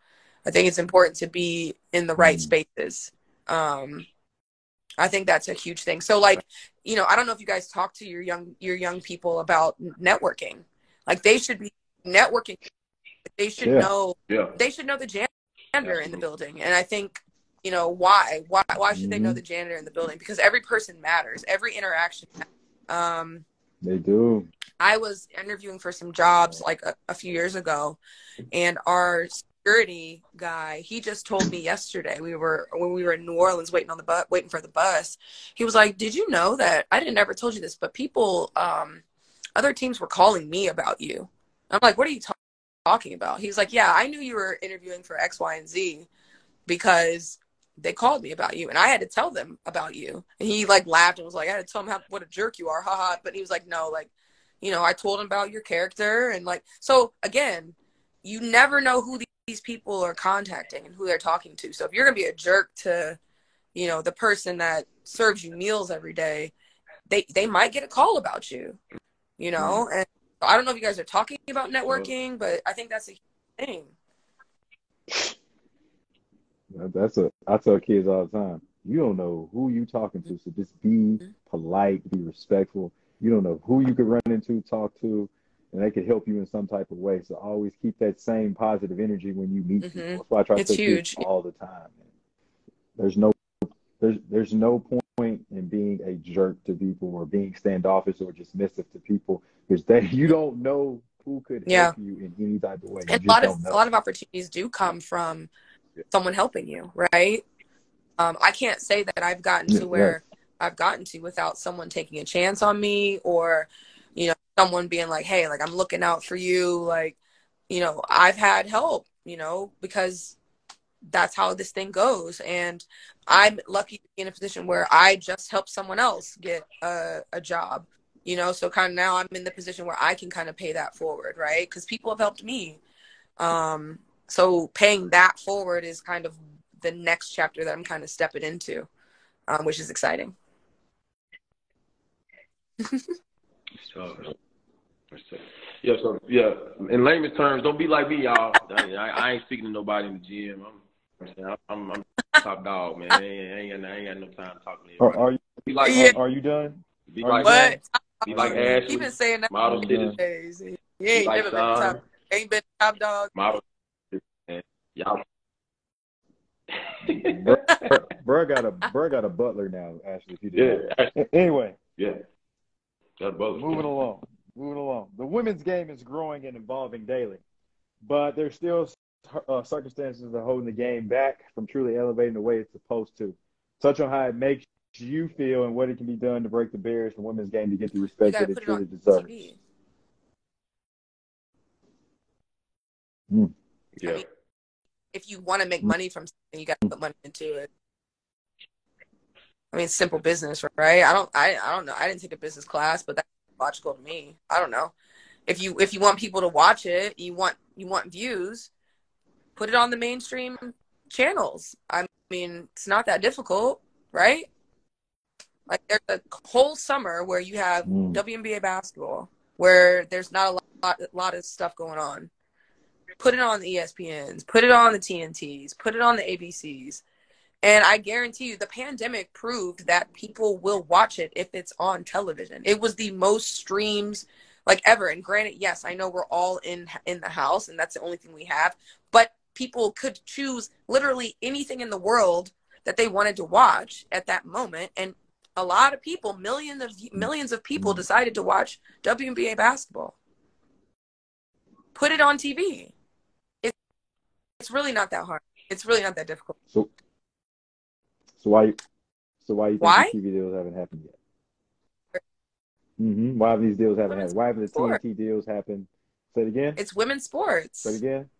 I think it's important to be in the right Mm. spaces. Um, I think that's a huge thing. So like, you know, I don't know if you guys talk to your young your young people about networking. Like they should be networking. They should Yeah. know Yeah. they should know the janitor in the building. And I think, you know, why? Why why should they know Mhm. the janitor in the building? Because every person matters. Every interaction. Um They do. I was interviewing for some jobs like a, a few years ago, and our security guy, he just told me yesterday we were when we were in New Orleans waiting on the bus, waiting for the bus. He was like, "Did you know that I didn't ever told you this, but people, um, other teams were calling me about you." I'm like, "What are you ta- talking about?" He was like, "Yeah, I knew you were interviewing for X, Y, and Z because." They called me about you, and I had to tell them about you. And he like laughed and was like, "I had to tell him how, what a jerk you are, haha." But he was like, "No, like you know, I told him about your character and like so again, you never know who these people are contacting and who they're talking to. So if you're gonna be a jerk to, you know, the person that serves you meals every day, they they might get a call about you. You know, mm-hmm. and I don't know if you guys are talking about networking, but I think that's a thing. That- That's a I tell kids all the time. You don't know who you talking to, so just be polite, be respectful. You don't know who you could run into, talk to, and they could help you in some type of way. So always keep that same positive energy when you meet Mhm. people. That's why I try to It's tell kids huge. all the time. There's no there's there's no point in being a jerk to people or being standoffish or dismissive to people because they (laughs) you don't know who could Yeah. help you in any type of way. You and a lot of know. a lot of opportunities do come from someone helping you, right? Um, I can't say that I've gotten Yeah, to where I've gotten to without someone taking a chance on me or, you know, someone being like, "Hey, like I'm looking out for you." Like, you know, I've had help, you know, because that's how this thing goes, and I'm lucky to be in a position where I just helped someone else get a, a job. You know, so kind of now I'm in the position where I can kind of pay that forward, right? Because people have helped me. Um, so paying that forward is kind of the next chapter that I'm kind of stepping into, um, which is exciting. So, (laughs) yeah, so yeah. In layman's terms, don't be like me, y'all. I, I, I ain't speaking to nobody in the gym. I'm, I'm, I'm, I'm top dog, man. I ain't, I ain't, got, I ain't got no time to talk to Are, anybody. are you Be like, Yeah. are, are you done? be are like, you What? be like He Ashlee, He been saying that model Yeah. citizen, for days. He ain't like never been top. Ain't been top dog. model. Citizen. Y'all. Bro got a bro got a butler now, Ashlee. If you didn't know. Ashlee, A- Anyway, yeah. Not both. Moving along. Moving along. The women's game is growing and evolving daily, but there's still uh, circumstances that are holding the game back from truly elevating the way it's supposed to. Touch on how it makes you feel and what it can be done to break the barriers for women's game to get the respect that it truly it deserves. Mm. Yeah. I mean, if you want to make money from something, you got to put money into it. I mean, simple business, right? I don't, I, I don't know. I didn't take a business class, but that's logical to me. I don't know. If you, if you want people to watch it, you want, you want views, put it on the mainstream channels. I mean, it's not that difficult, right? Like there's a whole summer where you have mm. WNBA basketball, where there's not a lot, a lot of stuff going on. Put it on the ESPNs, put it on the TNTs, put it on the ABCs. And I guarantee you, the pandemic proved that people will watch it if it's on television. It was the most streams like ever. And granted, yes, I know we're all in in the house, and that's the only thing we have. But people could choose literally anything in the world that they wanted to watch at that moment, and a lot of people, millions of millions of people, decided to watch WNBA basketball. Put it on TV. It, it's really not that hard. It's really not that difficult. So so why? So why you think why? TV deals haven't happened yet? Mm-hmm. Why have these deals haven't happened? Why haven't the sport. TNT deals happened? Say it again. It's women's sports. Say it again.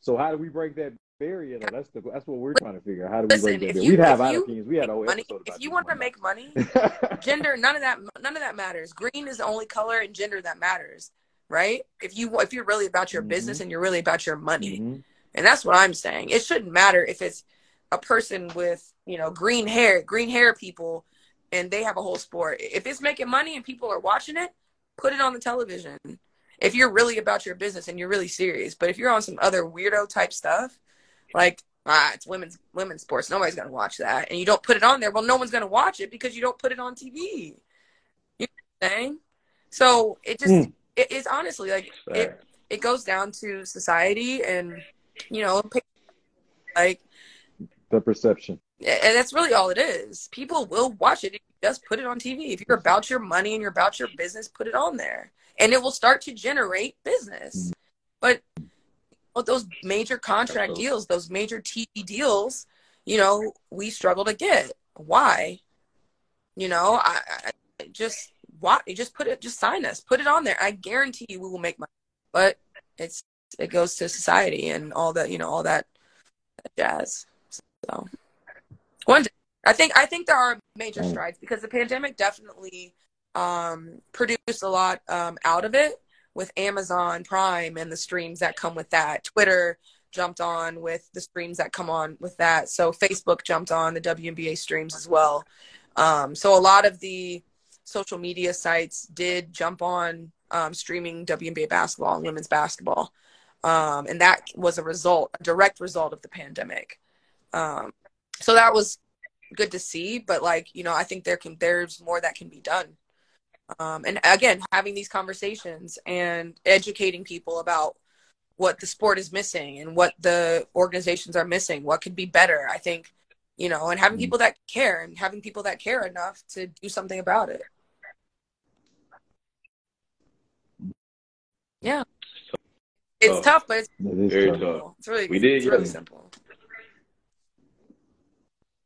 So how do we break that barrier? Though? That's the that's what we're trying to figure out. How do we Listen, break that barrier? We have our opinions. We had a whole money, episode If you want to make money, (laughs) gender none of that none of that matters. Green is the only color and gender that matters, right? If you if you're really about your mm-hmm. business and you're really about your money, mm-hmm. and that's what I'm saying. It shouldn't matter if it's a person with you know green hair green hair people and they have a whole sport if it's making money and people are watching it put it on the television if you're really about your business and you're really serious but if you're on some other weirdo type stuff like ah it's women's women's sports nobody's gonna watch that and you don't put it on there well no one's gonna watch it because you don't put it on tv you know what i'm saying so it just mm. It, it's honestly like it it goes down to society and you know like the perception. And that's really all it is. People will watch it. just put it on TV. If you're about your money and you're about your business, put it on there. And it will start to generate business. Mm-hmm. But well, those major contract deals, those major TV deals, you know, we struggle to get. Why? You know, I, I just what you just put it just sign us. Put it on there. I guarantee you we will make money. But it's it goes to society and all that, you know, all that jazz. So one day, I think I think there are major mm. strides because the pandemic definitely um, produced a lot um, out of it with Amazon Prime and the streams that come with that. Twitter jumped on with the streams that come on with that. So Facebook jumped on the WNBA streams as well. Um, so a lot of the social media sites did jump on um, streaming WNBA basketball and women's basketball. Um, and that was a result, a direct result of the pandemic. Um, so that was good to see, but like, you know, I think there can, there's more that can be done. Um, and again, having these conversations and educating people about what the sport is missing and what the organizations are missing, what could be better. I think, you know, and having mm-hmm. people that care and having people that care enough to do something about it. Yeah. It's oh, tough, but it's, very tough. It's really, we did, it's really simple.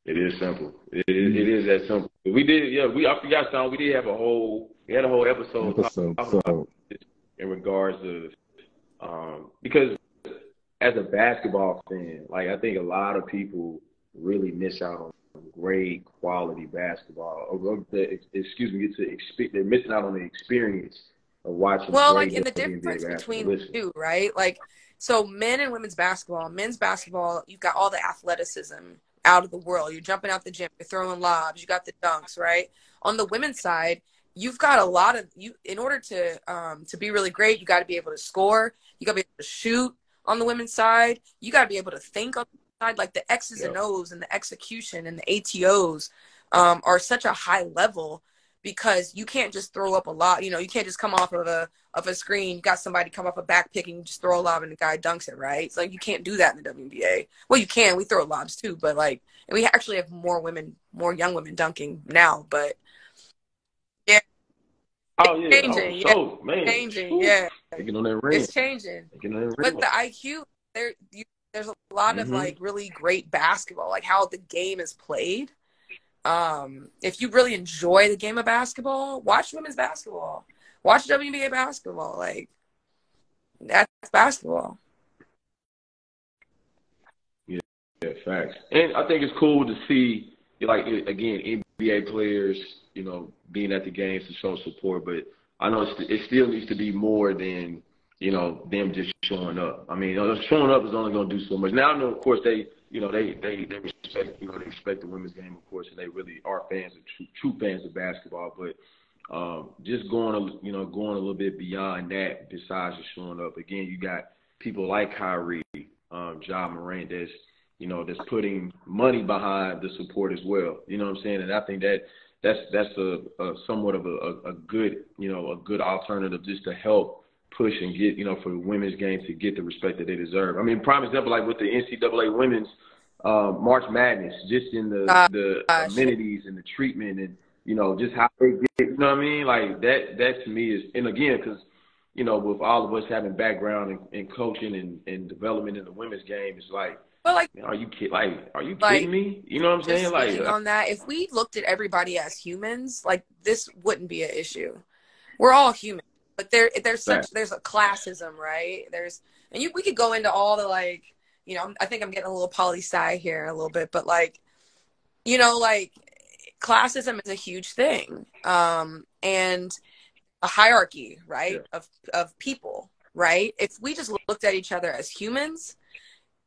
It is simple. It is, it is that simple. We did, yeah. We I forgot something. We did have a whole. We had a whole episode, episode so. in regards to um, because as a basketball fan, like I think a lot of people really miss out on great quality basketball. Or, excuse me, get to expect. They're missing out on the experience of watching. Well, like in the difference between the two, right? Like so, men and women's basketball. Men's basketball, you've got all the athleticism out of the world. You're jumping out the gym, you're throwing lobs, you got the dunks, right? On the women's side, you've got a lot of you in order to um, to be really great, you got to be able to score, you got to be able to shoot on the women's side, you got to be able to think on the side, like the X's yep. and O's and the execution and the ATOs um, are such a high level because you can't just throw up a lot. You know, you can't just come off of a of a screen. You got somebody come off a back pick and you just throw a lob and the guy dunks it. Right? It's like you can't do that in the WNBA. Well, you can. We throw lobs too, but like, and we actually have more women, more young women dunking now. But yeah, Oh yeah, changing, oh, so, man, changing, yeah. Taking on that ring. It's changing. Taking on that But the IQ, there, you, there's a lot of Mhm. like really great basketball, like how the game is played. Um, if you really enjoy the game of basketball, watch women's basketball. Watch WNBA basketball. Like that's basketball. Yeah, yeah, facts. And I think it's cool to see, like, again, NBA players, you know, being at the games to show support. But I know it still needs to be more than, you know, them just showing up. I mean, showing up is only going to do so much. Now, I know, of course, they, you know, they, they, they you know, they respect the women's game, of course, and they really are fans true, true fans of basketball. But um, just going, a, you know, going a little bit beyond that, besides just showing up. Again, you got people like Kyrie, um, Ja Morant, that's you know, that's putting money behind the support as well. You know what I'm saying? And I think that that's that's a, a somewhat of a, a, a good, you know, a good alternative just to help push and get, you know, for the women's game to get the respect that they deserve. I mean, prime example like with the NCAA women's uh, March Madness, just in the Uh, the gosh. amenities and the treatment and you know just how they get, you know what I mean? Like that that to me is, and again, because you know, with all of us having background in, in coaching and, and development in the women's game, it's like But like Man, are you kid? Like, are you Like, kidding me? You know what I'm saying? Like, on that, if we looked at everybody as humans, like this wouldn't be an issue. We're all human, but there there's such there's a classism, right? There's and you we could go into all the like, you know, I think I'm getting a little poli sci here a little bit, but like, you know, like classism is a huge thing, um, and a hierarchy, right, of of people, right? If we just looked at each other as humans,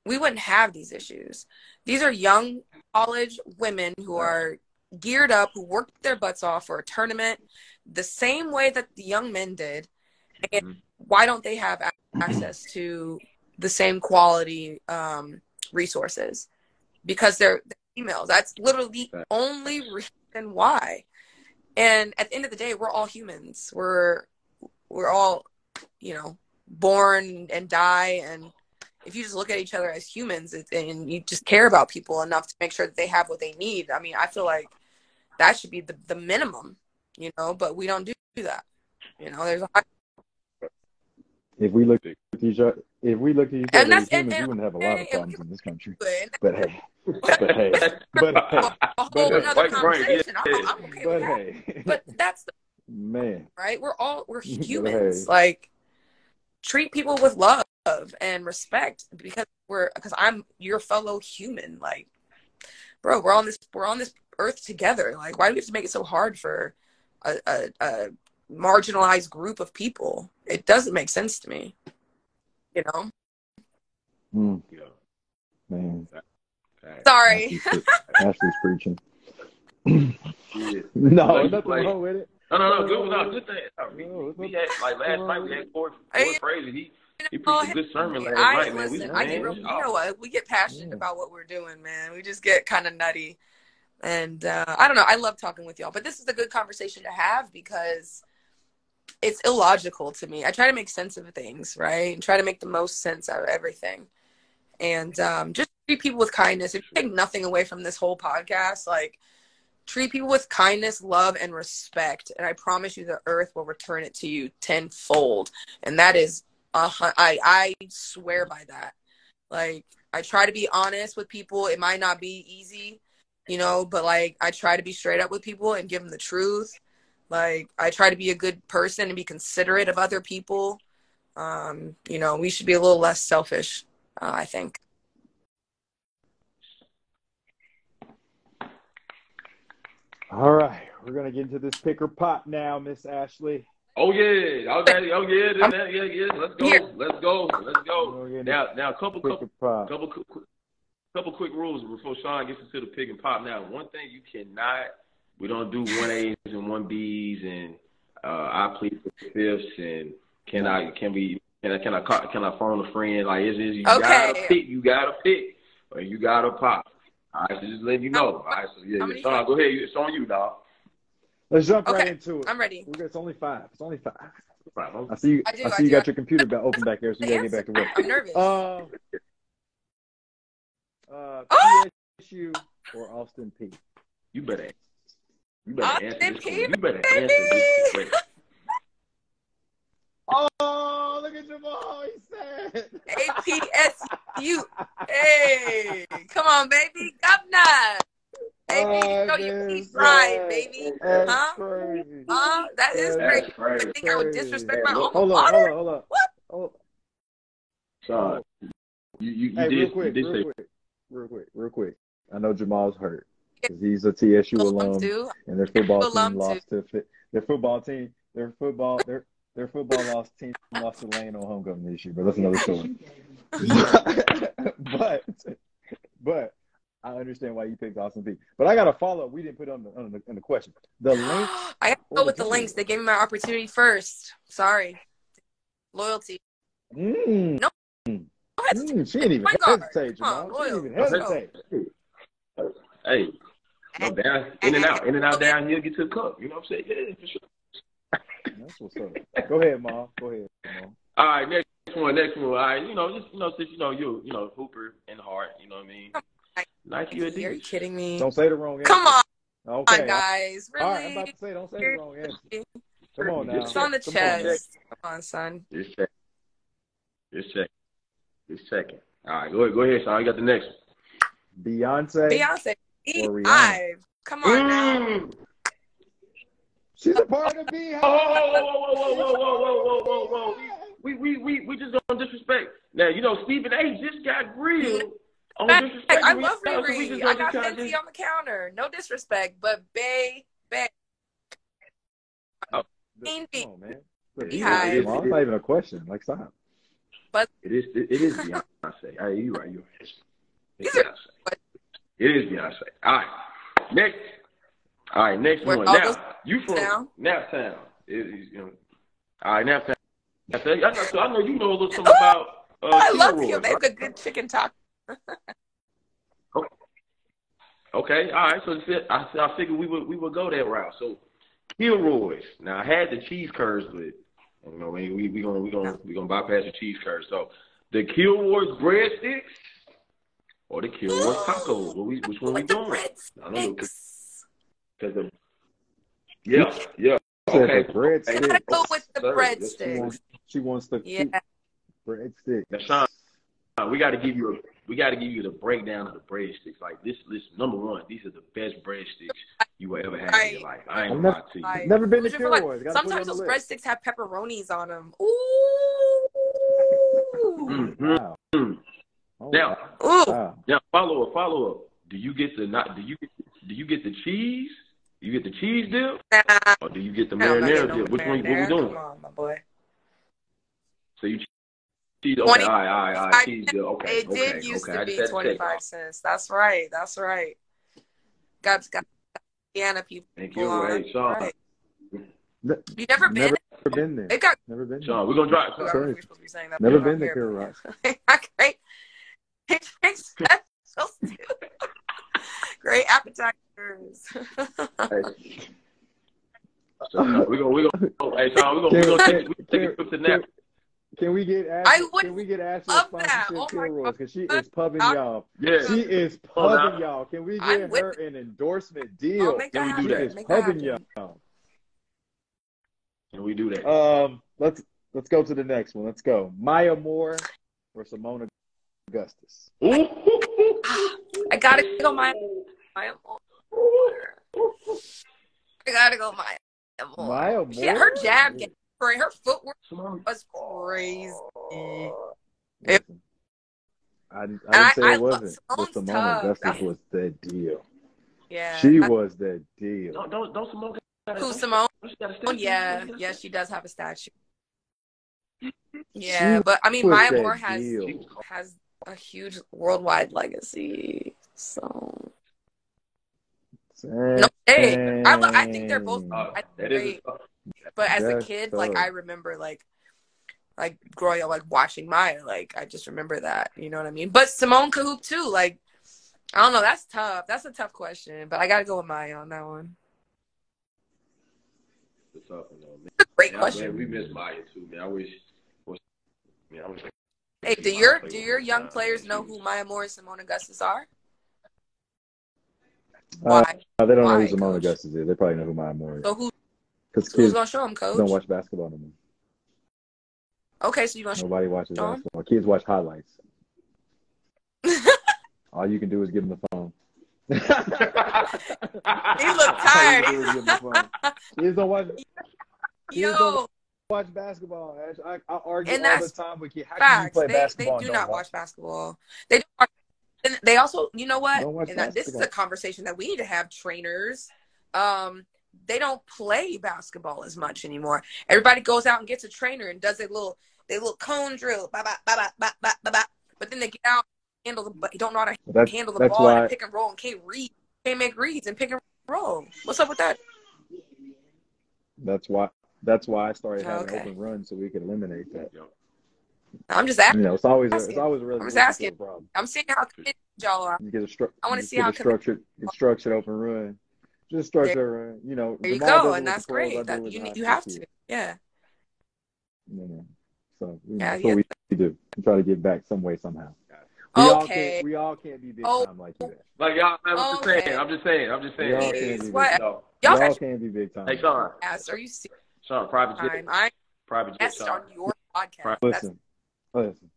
we wouldn't have these issues. These are young college women who are geared up, who worked their butts off for a tournament the same way that the young men did. And Mhm. why don't they have access to the same quality um, resources? Because they're, they're females. That's literally the only reason why. And at the end of the day, we're all humans. We're we're all, you know, born and die and if you just look at each other as humans and you just care about people enough to make sure that they have what they need, I mean, I feel like that should be the, the minimum, you know, but we don't do that. You know, there's a If we look at each other, if we looked at each other as that's- and- humans, we wouldn't have a lot of problems in this country. But hey, but hey, (laughs) but hey, A whole But- another White brain, conversation. yeah. I'm, I'm okay but with that. hey, But that's the man, (laughs) right. We're all we're humans. hey. Like treat people with love and respect because we're because I'm your fellow human. Like, bro, we're on this we're on this earth together. Like, why do we have to make it so hard for a, a, a marginalized group of people? It doesn't make sense to me. You know. Mm, Yeah, man, facts. Sorry. Ashlee's, (laughs) Ashlee's preaching. Yeah. No, Like- nothing like- wrong with it. No, no, no, good, no, good thing. Uh, we, No, we had like last night we had Ford, Hey. Ford Fraser. He he Oh, preached a good sermon last I night, man. We listen. man, I get real, you know what? We get passionate Yeah. about what we're doing, man. We just get kind of nutty, and uh, I don't know. I love talking with y'all, but this is a good conversation to have because it's illogical to me. I try to make sense of things, right, and try to make the most sense out of everything, and um, just treat people with kindness. If you take nothing away from this whole podcast, like treat people with kindness, love, and respect, and I promise you, the earth will return it to you tenfold, and that is hun- I I swear by that. Like I try to be honest with people. It might not be easy, you know, but like I try to be straight up with people and give them the truth. Like I try to be a good person and be considerate of other people. Um, you know, we should be a little less selfish. Uh, I think. All right, we're gonna get into this pick or pop now, Miss Ashlee. Oh yeah, okay, oh yeah, I'm- yeah, yeah, yeah. Let's go, let's go, let's go. We're gonna get Now, now, a couple, couple, couple, quick- couple quick rules before Shaun gets into the pick and pop. Now, one thing you cannot, we don't do one A's and one B's, and uh, I plead for fifths, and can I, can we, can I, can I, can I phone a friend? Like, is is you gotta pick, you gotta pick, or you gotta pop. All right, so just letting you know. All right, so yeah, yeah. many Shaun, go ahead. It's on you, dog. Let's jump right into it. I'm ready. We're. It's only five. It's only five. I see you. I do, I I see you do. got your computer ba- open back there, so you gotta get back to work. I'm nervous. Uh, uh, Oh! PSU or Austin Peay You better, you better answer this You better answer this. Oh, look at Jamal. He said APSU. (laughs) hey, come on, baby. Governor. Oh, baby, oh, show your piece right, baby. That's huh? Crazy. Huh? That is crazy. crazy. I think I would disrespect yeah, my own hold father. Hold on, hold on, What? Hold on. So, you, you, you hey, did, real real say. quick, real quick, real quick. I know Jamal's hurt he's a TSU Alum alum, too. and their football Alum team too. lost to their football team. Their football, their their football lost team lost to Lane on homecoming this year, but that's another story. (laughs) but but I understand why you picked Austin Peay. But I got a follow up. We didn't put on the on the, on the question. The Lynx. (gasps) I got to go with the Lynx. They gave me my opportunity first. Sorry. Loyalty. Mm, No. Go mm, she didn't even Point guard. hesitate, Come on, Jamal. She didn't even loyal. Let's go. hesitate. Hey, no, down, in and out, in and out, down here, get to the cup. You know what I'm saying? Yeah, for sure. That's what's up. Go ahead, Mom. Go ahead, Mom. All right, next one, next one. All right, you know, just you know, since you know you, you know, Hooper and Hart, You know what I mean? Nice you Are you kidding me? Don't say the wrong answer. Come on, Okay. guys. All right, I'm about to say, don't say the wrong answer. Come on now. It's on the Come on chest. Come on, son. Just check. Just check. Just checking. All right, go ahead, go ahead, son. You got the next one. Beyonce. Beyonce. Or Rihanna. Come one. on now. Mm. She's a part of Beyhive. Oh, whoa, whoa, whoa, whoa, whoa, whoa, whoa, whoa, whoa, whoa. We, we, we, we just don't disrespect. Now, you know, Stephen A. just got grilled on disrespect. I love So we Riri. just I don't got just- Fenty on the counter. No disrespect, but Bay, Bay. Come Envy. on, man. Look, Beyhive. It's it's not even a question. Like, stop. But It is, it, it is Beyonce. Hey, you right, you right. It's, it's These are- Beyonce. It is Beyonce. All right, next. All right, next Where one. Now, you from? Naptown. It is, you know, all right, Naptown. Naptown. I know, so I know you know a little something about uh, I love you. They have a good chicken talk. Okay, all right. So I, I figured we would we would go that route. So Kilroy's. Now I had the cheese curds, but you know we we we gonna we gonna we gonna bypass the cheese curds. So the Kilroy's breadsticks or the Kilroy's tacos. What we which one we With the doing? I don't know breadsticks. because the yeah yeah Said okay. the bread I gotta go with the Sir, yes, She breadsticks. wants, she wants the Yeah. bread stick. Now Shaun, we got to give you a we got to give you the breakdown of the breadsticks. Like this, this number one. These are the best breadsticks you will ever have in your life. I ain't I've gonna lie to you. Right. Never been to Who's your favorite? Put Sometimes those the list. breadsticks have pepperonis on them. Ooh. Mhm. Wow. Oh, Now, Ooh. wow. Now follow up, follow up. Do you get the not? Do you get do you get the cheese? You get the cheese dip, Nah, or do you get the marinara getting no dip? Which one? What we doing? Come on, my boy. So you cheese? Okay, 20 all right, all right, all right. Cheese dip. Okay, It okay, did used okay. To be had to check. 25 cents. That's right. That's right. Got got Indiana people. Thank you, on. hey, Shaun. Right. You never been? Never been there. They got. Never been there. Shaun, we're gonna drive. That's We're supposed to be saying that. Never been to I'm Kilroy's. here. (laughs) Great. Great specials too. Great appetizers. Hey. So, we're gonna, we're gonna, oh, hey, Shaun, we're gonna, we're Can- gonna take, can- we take a trip to Napa. Can we get Ashlee? I Ashlee? would Can we get Ashlee a love that. sponsorship Oh my Kilroy's? Because she is pubbing I- y'all. Yeah. She is Oh, pubbing y'all. Can we I'm get with her an endorsement deal? Oh, Can we do that? She is Make pubbing happen. y'all. Can we do that? Um, let's let's go to the next one. Let's go. Maya Moore or Seimone Augustus. Ooh. (laughs) I gotta go my my I gotta go my Maya Moore. She, her jab game. Her footwork Seimone. was crazy. Listen, I, I didn't say I it love- wasn't. But Seimone's Seimone tough. Augustus That's- was the deal. Yeah. She I- was the deal. Don't don't don't Seimone. Who Seimone? don't she got a Oh yeah, Don't she yeah, she does have a statue. Yeah, but I mean, was Maya Moore has deal. has a huge worldwide legacy. So no, hey, I, I think they're both. Uh, I think that they're great. But as a That's kid, like. I remember, like like growing up, like watching Maya. Like I just remember that. You know what I mean? But Seimone could too. Like I don't know. That's tough. That's a tough question. But I got to go with Maya on that one. It's a tough one, though, man. Great Yeah, question. Man, we miss Maya too, man. I wish. Man, I wish Hey, do your do your young players know who Maya Moore and Seimone Augustus are? Uh, Why? they don't know Why, who Seimone Coach? Augustus is. They probably know who Maya Moore is. So who Because who's kids gonna show them, Coach? don't watch basketball anymore. Okay, so you want Nobody watches basketball. Kids watch highlights. (laughs) All you can do is give them the phone. He looked tired. (laughs) you can do is give them the phone. (laughs) Kids don't watch. Kids don't Yo, watch basketball. I, I argue and all the time with you. How facts. can you play they, basketball? They do not watch, basketball. They do watch, and they also, you know what? And that, this is a conversation that we need to have. Trainers, um, they don't play basketball as much anymore. Everybody goes out and gets a trainer and does a little, they little cone drill, bah, bah, bah, bah, bah, bah, bah, But then they get out, handle the, but don't know how to that's, handle the ball and pick and roll and can't read, can't make reads and pick and roll. What's up with that? That's why that's why I started having okay. open runs so we could eliminate that. I'm just asking. You know, it's always a, it's always a really I'm just asking. problem. I'm seeing how committed y'all are. You get a stru- I wanna see how structured, structured open run. Just structured run. You know, There you go, and that's the pros, great. That you the need- high you have to. Yeah. You know, so you know, Yeah, that's yeah. what we do. We try to give back some way somehow. We all Okay. can't. We all can't be big Oh. time like you. Ash. Like y'all, man, I'm just saying. I'm just saying. I'm just saying. We all can't be big. No. Y'all We all can't be big time. Hey, Shaun. ass. Are you serious? Shaun, private jet. Time. I Private jet. guest on your podcast. Right. That's Listen, listen,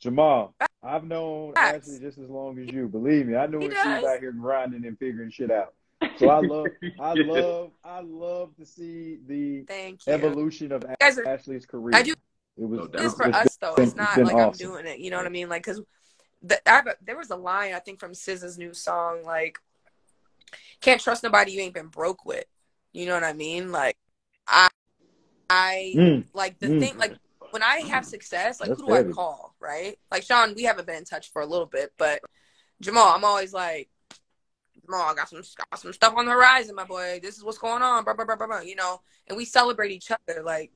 Jamal. I've known Facts. Ashlee just as long as you. Believe me, I knew He when she was out here grinding and figuring shit out. (laughs) So I love, I love, I love to see the thank evolution of are Ashlee's career. I do It was No this it's- for it's us though. It's not been like awesome. I'm doing it. You know what I mean? Like, cause the, I there was a line I think from SZA's new song, like, "Can't trust nobody you ain't been broke with." You know what I mean? Like, I, I Mm, like the Mm. thing, like when I have success, like That's who do heavy. I call? Right? Like Shaun, we haven't been in touch for a little bit, but Jamal, I'm always like, Jamal, I got some got some stuff on the horizon, my boy. This is what's going on, blah blah blah blah blah. You know, and we celebrate each other. Like,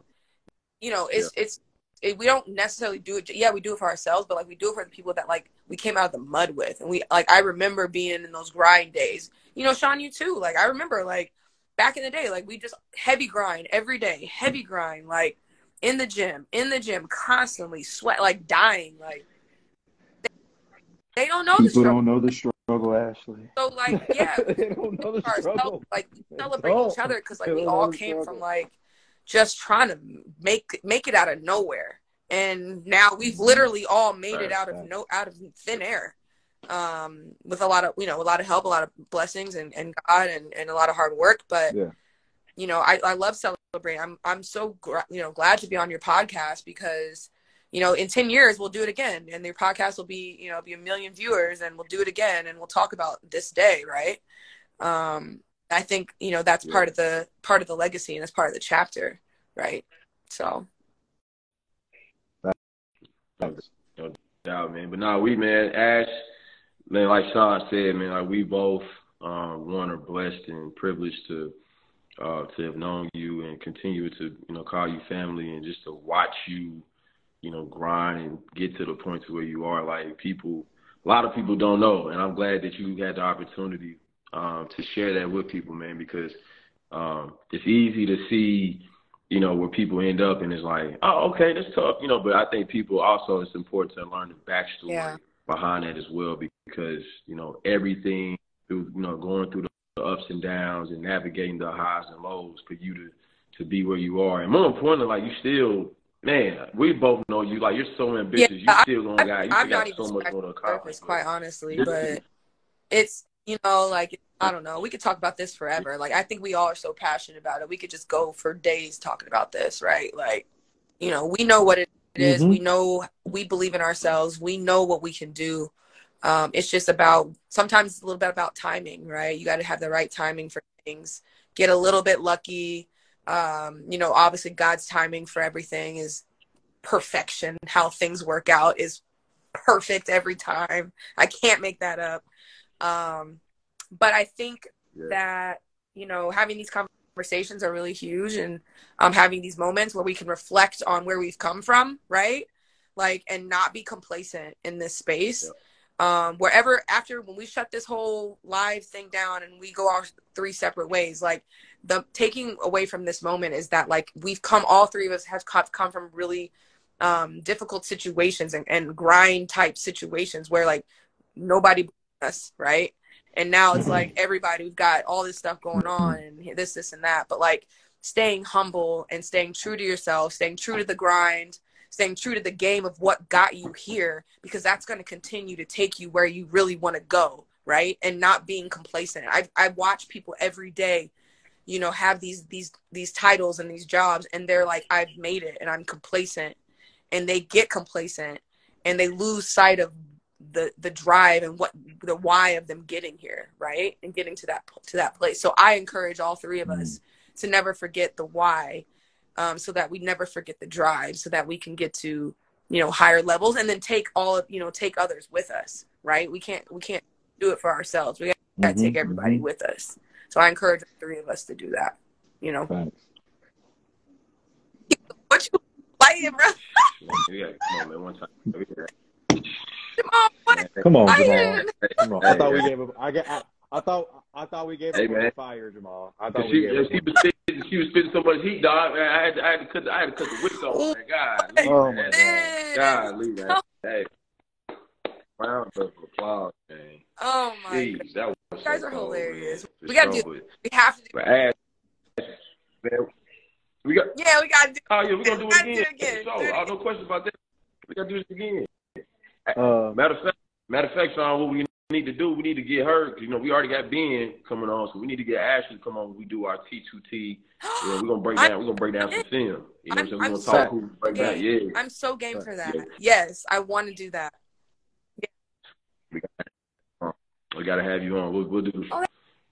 you know, it's it's it, we don't necessarily do it. Yeah, we do it for ourselves, but like we do it for the people that like we came out of the mud with, and we like I remember being in those grind days. You know, Shaun, you too. Like I remember like back in the day, like we just heavy grind every day, heavy grind, like in the gym, in the gym, constantly sweat, like dying, like. They, they don't know the People struggle. don't know the struggle, Ashlee. So like, (laughs) yeah, they don't know the struggle. like we celebrate don't. each other because like They we all came from like just trying to make make it out of nowhere, and now we've literally all made it out of no out of thin air, um, with a lot of you know a lot of help, a lot of blessings, and, and God, and, and a lot of hard work. But Yeah. you know, I, I love celebrating. I'm I'm so gra- you know glad to be on your podcast because you know in 10 years we'll do it again and your podcast will be you know be a million viewers and we'll do it again and we'll talk about this day right um i think you know that's Yeah. part of the part of the legacy and that's part of the chapter right so doubt, man. But nah, we man, Ash, man, like Shaun said, man, like we both um one are blessed and privileged to uh to have known you and continue to, you know, call you family and just to watch you, you know, grind and get to the point to where you are. Like people a lot of people don't know and I'm glad that you had the opportunity um to share that with people, man, because um it's easy to see you know, where people end up and it's like, oh, okay, that's tough, you know, but I think people also, it's important to learn the backstory Yeah. behind that as well because, you know, everything through, you know, going through the ups and downs and navigating the highs and lows for you to, to be where you are. And more importantly, like you still, man, we both know you, like you're so ambitious. Yeah, you still gonna I, you I'm still not got even so much more to accomplish. surface quite honestly but it's you know like i don't know we could talk about this forever like i think we all are so passionate about it we could just go for days talking about this right like you know we know what it is. Mhm. we know we believe in ourselves we know what we can do um, it's just about sometimes it's a little bit about timing right? You got to have the right timing for things. Get a little bit lucky. Um, you know obviously god's timing for everything is perfection. How things work out is perfect every time. I can't make that up. Um, but i think Yeah. that you know having these conversations are really huge and um, having these moments where we can reflect on where we've come from right? Like and not be complacent in this space um, wherever after when we shut this whole live thing down and we go our three separate ways like the taking away from this moment is that like we've come all three of us have come from really um, difficult situations and, and grind type situations where like nobody us right? And now it's like everybody we've got all this stuff going on and this this and that. But like staying humble and staying true to yourself staying true to the grind staying true to the game of what got you here because that's going to continue to take you where you really want to go right? And not being complacent. I i watch people every day you know have these these these titles and these jobs and they're like i've made it and i'm complacent. And they get complacent and they lose sight of the the drive and what the why of them getting here right? And getting to that to that place. So i encourage all three of mm. us to never forget the why um, so that we never forget the drive so that we can get to you know higher levels and then take all of you know take others with us right we can't we can't do it for ourselves we got to Mhm, take everybody mhm. with us so i encourage the three of us to do that you know Thanks. what you playing bro come on, man. One time. Jamal, Come on, Jamal. Come on. I thought we gave him. I get. I, I thought. I thought we gave Hey, him man. fire, Jamal. I thought we She, gave yeah, him. she was spitting, she was spitting so much heat, dog. man, I had to, I had to cut, the, I had to cut the wicks off. Man. God, leave, Oh, man. my God, leave that. Hey, round of applause, man. oh my God. Jeez, that was You guys so are cold, hilarious. We gotta So do- good. we have to do But ass, man, we got. yeah we gotta do Oh yeah, we gonna do it Gotta do again. it again. So, Do it oh, no question about that. We gotta do this again. Uh, Matter of fact, matter of fact, Shaun, what we need to do, we need to get her. You know, we already got Ben coming on, so we need to get Ashlee to come on. We do our T two T. We're gonna break (gasps) down. We're gonna break down some film. You know, what I'm saying? We're gonna so talk. Who break down. game. Yeah, i'm so game for that Yeah. yes i want to do that we gotta have you on. We'll, we'll do. Oh,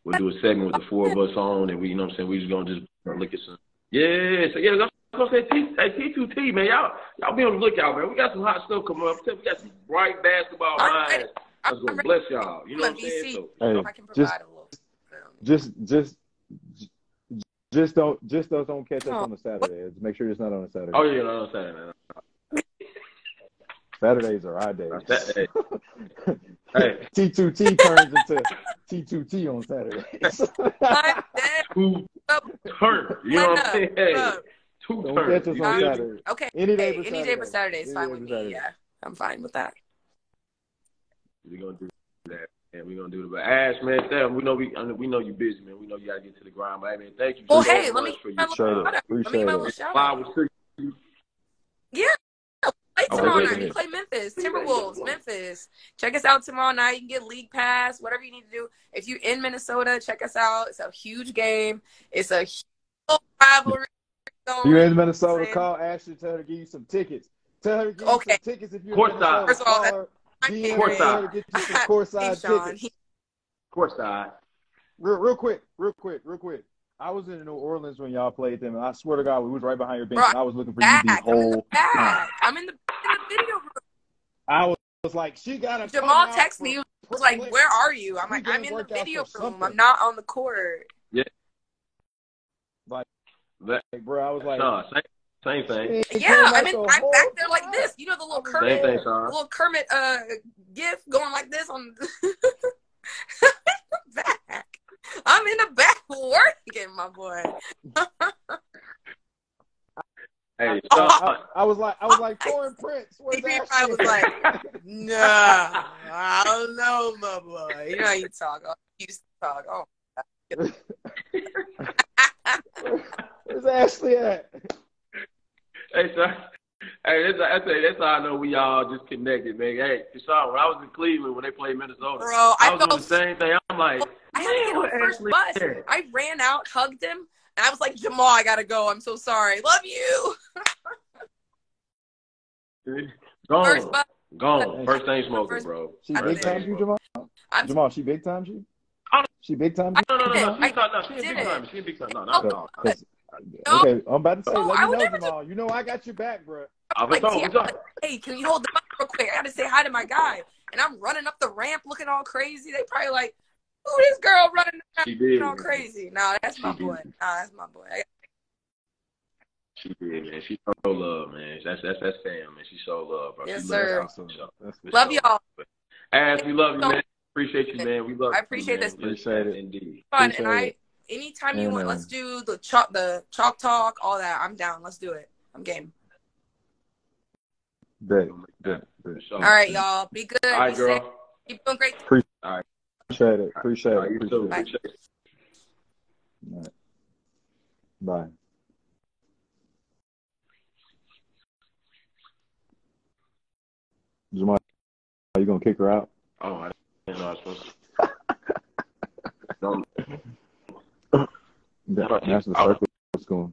We'll do a segment with the four of us on, and we, you know, what I'm saying we just gonna just look at some. Yeah, so yeah, I'm saying. T, hey, T2T, man, y'all, y'all be on the lookout, man. We got some hot stuff coming up. We got some bright basketball minds. I'm That's gonna bless y'all. You know what I'm VC. saying? So, hey, i can provide just, a little film. just, just, just don't, just don't, don't catch us Oh. on a Saturday. Just make sure it's not on a Saturday. oh yeah, no, I'm saying, man. Saturdays are our days. (laughs) Hey, hey, T2T turns into T2T on Saturdays. (laughs) Two Up, turn. You know what I'm saying? Hey, two don't turn. catch us on feel? Saturday. okay Any day hey, but any day but Saturday is Any fine with me Saturday. yeah i'm fine with that We're gonna do that, and we're gonna do it. But Ash, man, Sam, we know we I know- we know you're busy, man. We know you gotta get to the grind. But hey, man, thank you well so hey much let me for your little Appreciate it. shout out. let me Appreciate give my it. little shout out flowers to play Oh, tomorrow wait, night. wait, We wait. play Memphis, Timberwolves, Memphis. Check us out tomorrow night. You can get league pass, whatever you need to do. If you're in Minnesota, check us out. It's a huge game. It's a huge rivalry. If you're in Minnesota, call Ashlee. Tell her to give you some tickets. Tell her to give Okay. you some tickets if you're Courtside. in Minnesota. First of all, Call that's her. my DM favorite. her, tell her to get you some (laughs) Hey, courtside Shaun, tickets. course, I. Real, real quick, real quick, real quick. I was in New Orleans when y'all played them, and I swear to God, we was right behind your bench, Bro, and I was looking for you back. the I'm in the whole time. I'm in the, in the video room. I was, was like, she got to Jamal texted me. He was like, "Where are you?" I'm like, "I'm in the video for room. something. I'm not on the court." Yeah, like, bro, I was like, no, same, same thing. Yeah, I'm out in. the I'm back there like this. You know the little Kermit, Same thing, little Kermit uh gif going like this on the (laughs) back. I'm in the back (laughs) working, my boy. (laughs) Hey, I, Shaun, I, I was like, I was like, foreign prince. Where's that I probably was like, Nah, I don't know, my boy. You know how you talk. Oh, you used to talk. Oh, Where's Ashlee at? Hey, sir. Hey, that's, that's, that's how I know we all just connected, man. Hey, Shaun, when I was in Cleveland when they played Minnesota, bro, I, I was doing the same thing. I'm like, I had to get on the first bus. there? I ran out, hugged him, and I was like, Jamal, I gotta go. I'm so sorry. Love you. (laughs) Gone. First bus. Gone. First thing smoking, First- bro. She big time you, Jamal? I'm Jamal, she big time you? She big time you? No, no, no, no. I She not, no, she ain't big time. She ain't big time. No, no, oh, no. Cause, No. okay, I'm about to say, No, let me know, never Jamal. You know I got your back, bro. I'm Like, talking. Tia, I'm hey, can you hold the mic real quick? I gotta say hi to my guy. And I'm running up the ramp looking all crazy. They probably like, who this girl running around She looking did. all man. crazy? Nah, that's my She boy. did. Nah, that's my boy. She did, man. She so love, man. That's that's that's fam, man. She so love, bro. Yes, she sir. Loves y'all, for sure. That's For Love sure. y'all. Ash, we love you, man. Appreciate you, man. We love I you, appreciate man. this. Appreciate it. Indeed. Fun. Appreciate And I, anytime mm. you want. Let's mm. do the chalk, the chalk talk, all that. I'm down. Let's do it. I'm game. Bet, bet, bet. All right, y'all. Be good. All right, Be girl. Safe. Keep doing great. Appreciate, all right. appreciate it. Appreciate it. Appreciate Bye. it. All right. Bye. Jamal, are you gonna kick her out? Oh, I didn't know I was supposed to. (laughs) Don't. That, that's the circle going.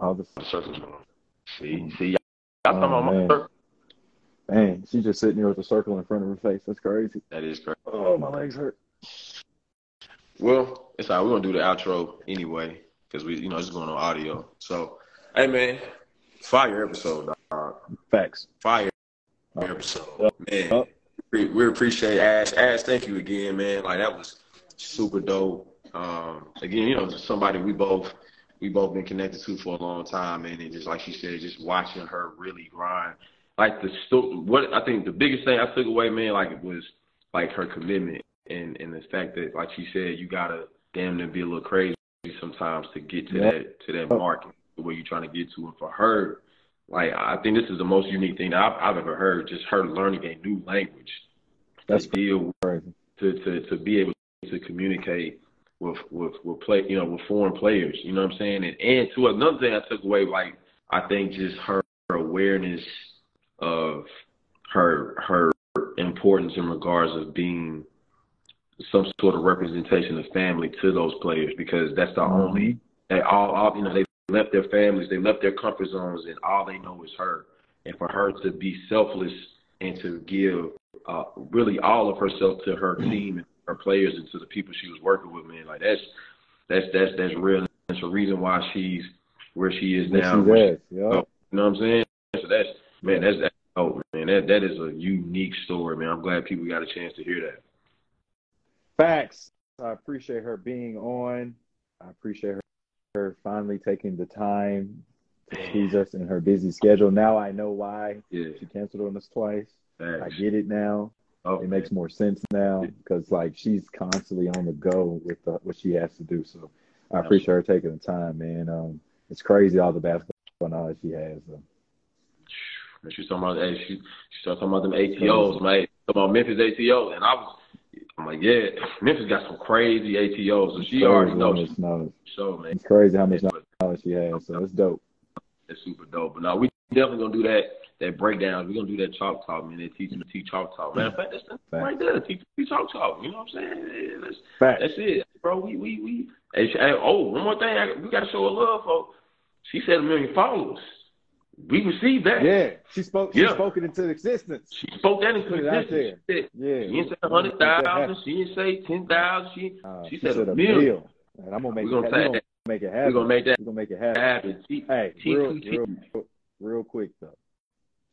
All the circles going. See, oh, see, y'all talking oh, about my circle. Dang, she's just sitting here with a circle in front of her face. That's crazy. That is crazy. Oh, my legs hurt. Well, it's all right. We're gonna do the outro anyway because we, you know, it's going on audio. So, hey man, fire episode, dog. Facts. Fire oh. episode, yep. man. Yep. We, we appreciate Ash. Ash, thank you again, man. Like that was super dope. Um, again, you know, somebody we both we both been connected to for a long time, and it just like she said, just watching her really grind. Like the sto- what I think the biggest thing I took away, man, like it was like her commitment and and the fact that, like she said, you gotta damn near be a little crazy sometimes to get to that to that mark where you're trying to get to. And for her, like I think this is the most unique thing I've, I've ever heard. Just her learning a new language. That's to deal crazy. to to to be able to communicate with with with play you know with foreign players. You know what I'm saying? And and to another thing I took away, like I think just her, her awareness of her her importance in regards of being some sort of representation of family to those players because that's the mm-hmm. only they all, all you know they left their families, they left their comfort zones, and all they know is her. And for her to be selfless and to give uh, really all of herself to her team and her players and to the people she was working with, man, like that's that's that's that's real. That's the reason why she's where she is now. Yes, she, yep. You know what I'm saying? So that's man, that's, that's oh man, that that is a unique story, man. I'm glad people got a chance to hear that. Facts. I appreciate her being on. I appreciate her, her finally taking the time to squeeze us in her busy schedule. Now I know why yeah. she canceled on us twice. Facts. I get it now. Oh, it makes more sense now because like she's constantly on the go with what she has to do. So I appreciate her taking the time, man. Um, it's crazy all the basketball knowledge she has. So. She's talking about hey, she she's talking about them ATOs, man. Talking about Memphis ATOs, and I was I'm like, yeah, Memphis got some crazy ATOs, so she it's already knows. knows. So man, it's crazy how much knowledge she has. So it's dope. It's super dope. But now we definitely gonna do that. That breakdown. We're gonna do that chalk talk, man. They teach them to teach chalk talk. Man, in fact, that's, right there. Teach, teach chalk talk. You know what I'm saying? That's, that's it, bro. We we we. Hey, oh, one more thing. I, we gotta show her love, folks. She said a million followers. We received that. Yeah, she spoke. She yeah. spoke it into existence. She spoke that into existence. She yeah, she didn't say a hundred thousand. She didn't say ten thousand. She, uh, she, she said, said, a million. million. And I'm gonna make we're it. Gonna, that. make it happen. We're gonna make that. We're gonna make it happen. happen. Hey, T- real, real, real quick though.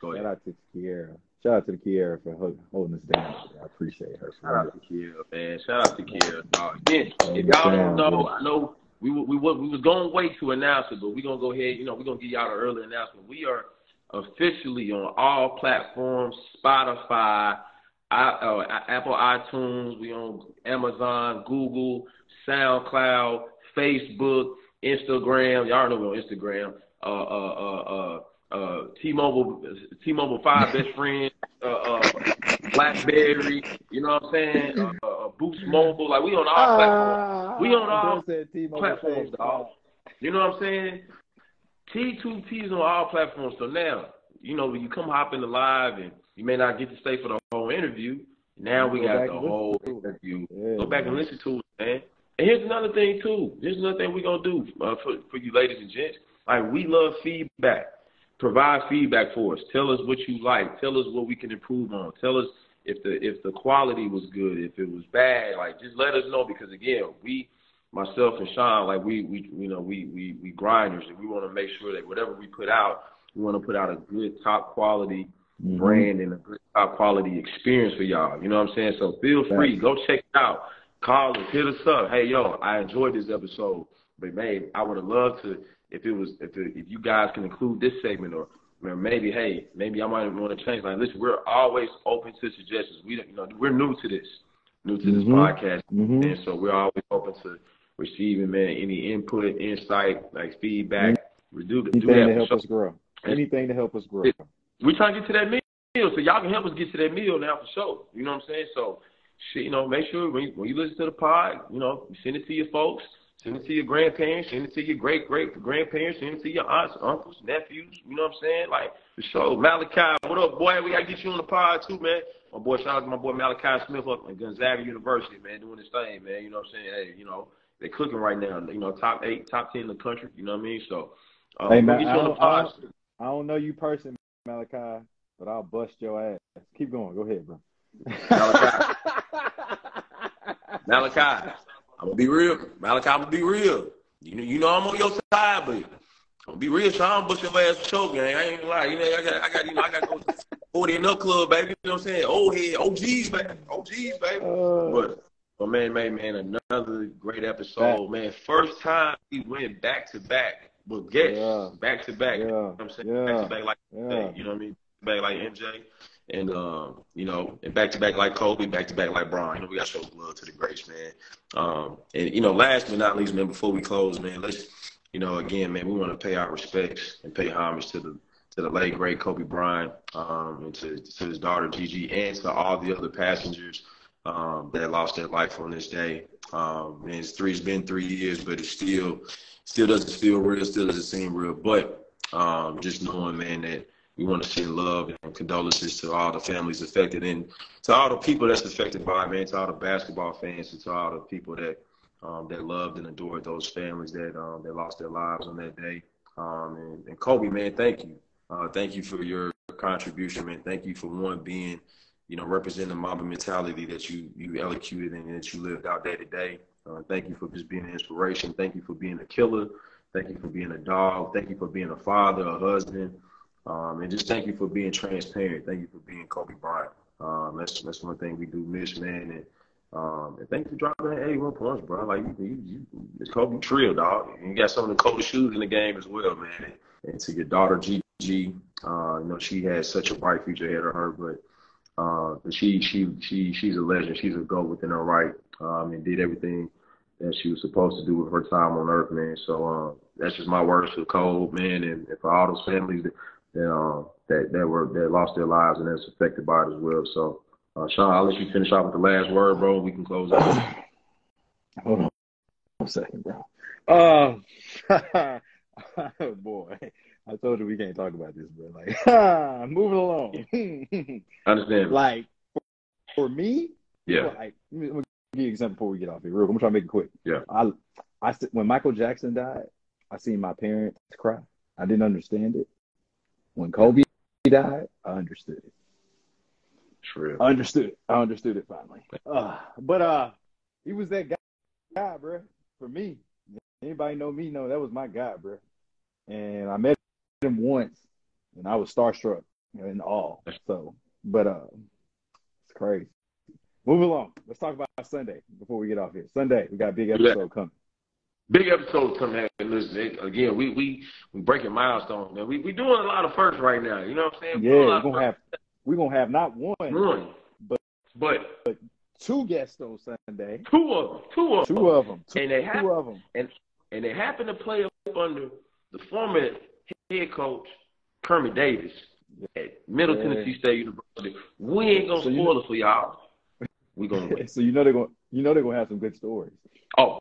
Go ahead. Shout out to Kiera. Shout out to the Kiera for holding us down. I appreciate her. Shout out to Kiera, man. Shout out to Kiera. Again, if y'all don't know, I know we we we, we was going wait to announce it, but we're gonna go ahead. You know, we're gonna give y'all an early announcement. We are officially on all platforms, Spotify, uh, Apple iTunes, we on Amazon, Google, SoundCloud, Facebook, Instagram. Y'all know we're on Instagram. Uh, uh, uh, uh, uh, T-Mobile, T-Mobile Five (laughs) Best Friend, uh, uh, BlackBerry. You know what I'm saying? Uh, uh, Boost Mobile. Like we on all platforms. We on all platforms, dog. You know what I'm saying? T2T is on all platforms. So now, you know, when you come hop in the live and you may not get to stay for the whole interview, now we got the whole interview. Yeah, Go back man. and listen to it, man. And here's another thing too. Here's another thing we're gonna do uh, for for you ladies and gents. Like we love feedback. Provide feedback for us. Tell us what you like. Tell us what we can improve on. Tell us if the if the quality was good, if it was bad. Like just let us know because again, we myself and Sean, like we we you know we we we grinders and we want to make sure that whatever we put out, we want to put out a good top quality mm-hmm. brand and a good top quality experience for y'all. You know what I'm saying? So feel free, go check it out. Call us, hit us up. Hey yo, I enjoyed this episode, but man, I would have loved to if it was if it, if you guys can include this segment or maybe hey maybe I might want to change. Like listen, we're always open to suggestions. We you know we're new to this, new to this mm-hmm. podcast, mm-hmm. and so we're always open to receiving, man, any input, insight, like feedback. We do, Anything do to help us grow. Anything to help us grow. We're trying to get to that meal, so y'all can help us get to that meal now for sure. You know what I'm saying? So, shit, you know, make sure when you, when you listen to the pod, you know, send it to your folks. Send it to your grandparents. Send it to your great great grandparents. Send it to your aunts, uncles, nephews. You know what I'm saying? Like for sure. Malachi, what up, boy? We gotta get you on the pod too, man. My boy, shout out to my boy Malachi Smith up at Gonzaga University, man, doing his thing, man. You know what I'm saying? Hey, you know they're cooking right now. You know, top eight, top ten in the country. You know what I mean? So, um, hey man, I don't, I, don't, I don't know you personally, Malachi, but I'll bust your ass. Keep going. Go ahead, bro. Malachi. (laughs) Malachi. I'm gonna be real. Malachi, I'm gonna be real. You know, you know I'm on your side, but I'm gonna be real. Shaun Bush your ass choke, gang. I ain't gonna lie. You know, I got, I got, you know, I got go 40 and up club, baby. You know what I'm saying? Old head, OGs, baby. OGs, baby. Uh, but, but man, man, man, another great episode, back. man. First time we went back to back with guests, yeah. back to back. Yeah. You know what I'm saying? Yeah. Back to back like, yeah. you know what I mean? Back like MJ and um, you know, and back to back like Kobe, back to back like Brian. You know, we got to show love to the greats, man. Um, and you know, last but not least, man, before we close, man, let's, you know, again, man, we want to pay our respects and pay homage to the to the late great Kobe Bryant, um, and to to his daughter Gigi, and to all the other passengers um, that lost their life on this day. Um, and it's three, it's been three years, but it still still doesn't feel real, still doesn't seem real. But um, just knowing, man, that we want to send love and condolences to all the families affected and to all the people that's affected by it, man, to all the basketball fans and to all the people that um, that loved and adored those families that um, that lost their lives on that day. Um, and, and Kobe, man, thank you. Uh, thank you for your contribution, man. Thank you for one being, you know, representing the Mamba mentality that you you elocuted and that you lived out day to day. Uh, thank you for just being an inspiration. Thank you for being a killer. Thank you for being a dog. Thank you for being a father, a husband. Um, and just thank you for being transparent. Thank you for being Kobe Bryant. Um, that's that's one thing we do miss, man. And um, and thank you for dropping that 81 points, bro. Like you, you, you it's Kobe Trill, dog. And you got some of the coldest shoes in the game as well, man. And to your daughter Gigi, uh, you know she has such a bright future ahead of her, but uh, but she she she she's a legend. She's a goat within her right, um, and did everything that she was supposed to do with her time on Earth, man. So uh, that's just my words to Cole, man, and, and for all those families that that um that that were that lost their lives and that's affected by it as well. So, uh, Shaun, I'll let you finish off with the last word, bro. We can close out. (coughs) Hold on one second, bro. Um, (laughs) boy, I told you we can't talk about this, bro. Like, (laughs) moving along. I (laughs) understand. Like, for, me, yeah. Like, let me, let me give you an example before we get off here. Real, I'm trying to make it quick. Yeah. I, I when Michael Jackson died, I seen my parents cry. I didn't understand it. When Kobe died, I understood it. True. I understood it. I understood it finally. Uh, but uh, he was that guy, guy, bro. For me, anybody know me know that was my guy, bro. And I met him once, and I was starstruck in all. So, but uh, it's crazy. Move along. Let's talk about Sunday before we get off here. Sunday, we got a big episode yeah. coming. Big episode coming. Listen, again, we we we breaking milestones, man. We we doing a lot of firsts right now. You know what I'm saying? Yeah, we're gonna have we're gonna have not one, one, but but, but two guests on Sunday. Two of them. Two of two them. of them. Two, and they two of them. And and they happen to play up under the former head coach Kermit Davis at Middle yeah. Tennessee State University. We ain't gonna so spoil you know, it for y'all. We gonna (laughs) win. so you know they're gonna you know they're gonna have some good stories. Oh.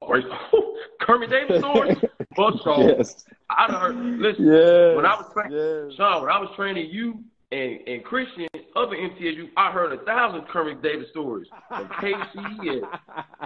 (laughs) Kermit Davis. (laughs) Fuck Yes. I heard. Listen, yes. when I was training, yes. Shaun, when I was training you and, and Christian other MTSU, I heard a thousand Kermit Davis stories from KC and,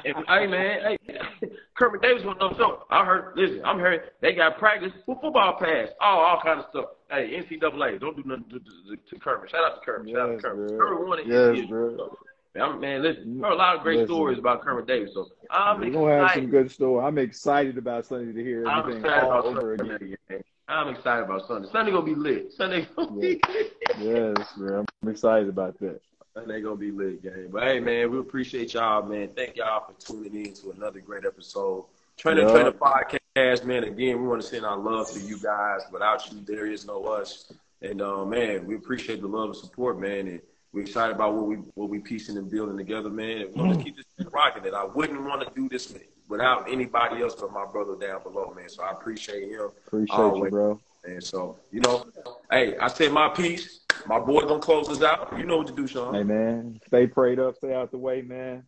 and hey man, hey, (laughs) Kermit Davis was no show. I heard. Listen, I'm hearing they got practice for football pass, all all kind of stuff. Hey, NCAA, don't do nothing to, to, to Kermit. Shout out to Kermit. Yes, Shout out to Kermit. Bro. Kermit won it. Yes, bro. Man, man, listen, there are a lot of great listen. stories about Kermit Davis. So I'm We're gonna have some good stories. I'm excited about Sunday to hear everything all over Sunday. again. I'm excited about Sunday. Sunday gonna be lit. Sunday gonna be lit. Yes, man. I'm excited about that. Sunday gonna be lit, game. But hey, man, we appreciate y'all, man. Thank y'all for tuning in to another great episode. Trainer yep. Trainer Podcast, man. Again, we want to send our love to you guys. Without you, there is no us. And uh, man, we appreciate the love and support, man. And we're excited about what we what we piecing and building together, man. And we're gonna mm-hmm. keep this thing rocking. And I wouldn't want to do this without anybody else but my brother down below, man. So I appreciate him. Appreciate always. you, bro. And so, you know, hey, I said my piece. My boy gonna close us out. You know what to do, Shaun. Hey man, stay prayed up, stay out the way, man.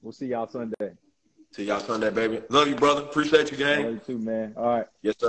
We'll see y'all Sunday. See y'all Sunday, baby. Love you, brother. Appreciate you, gang. Love you too, man. All right. Yes, sir.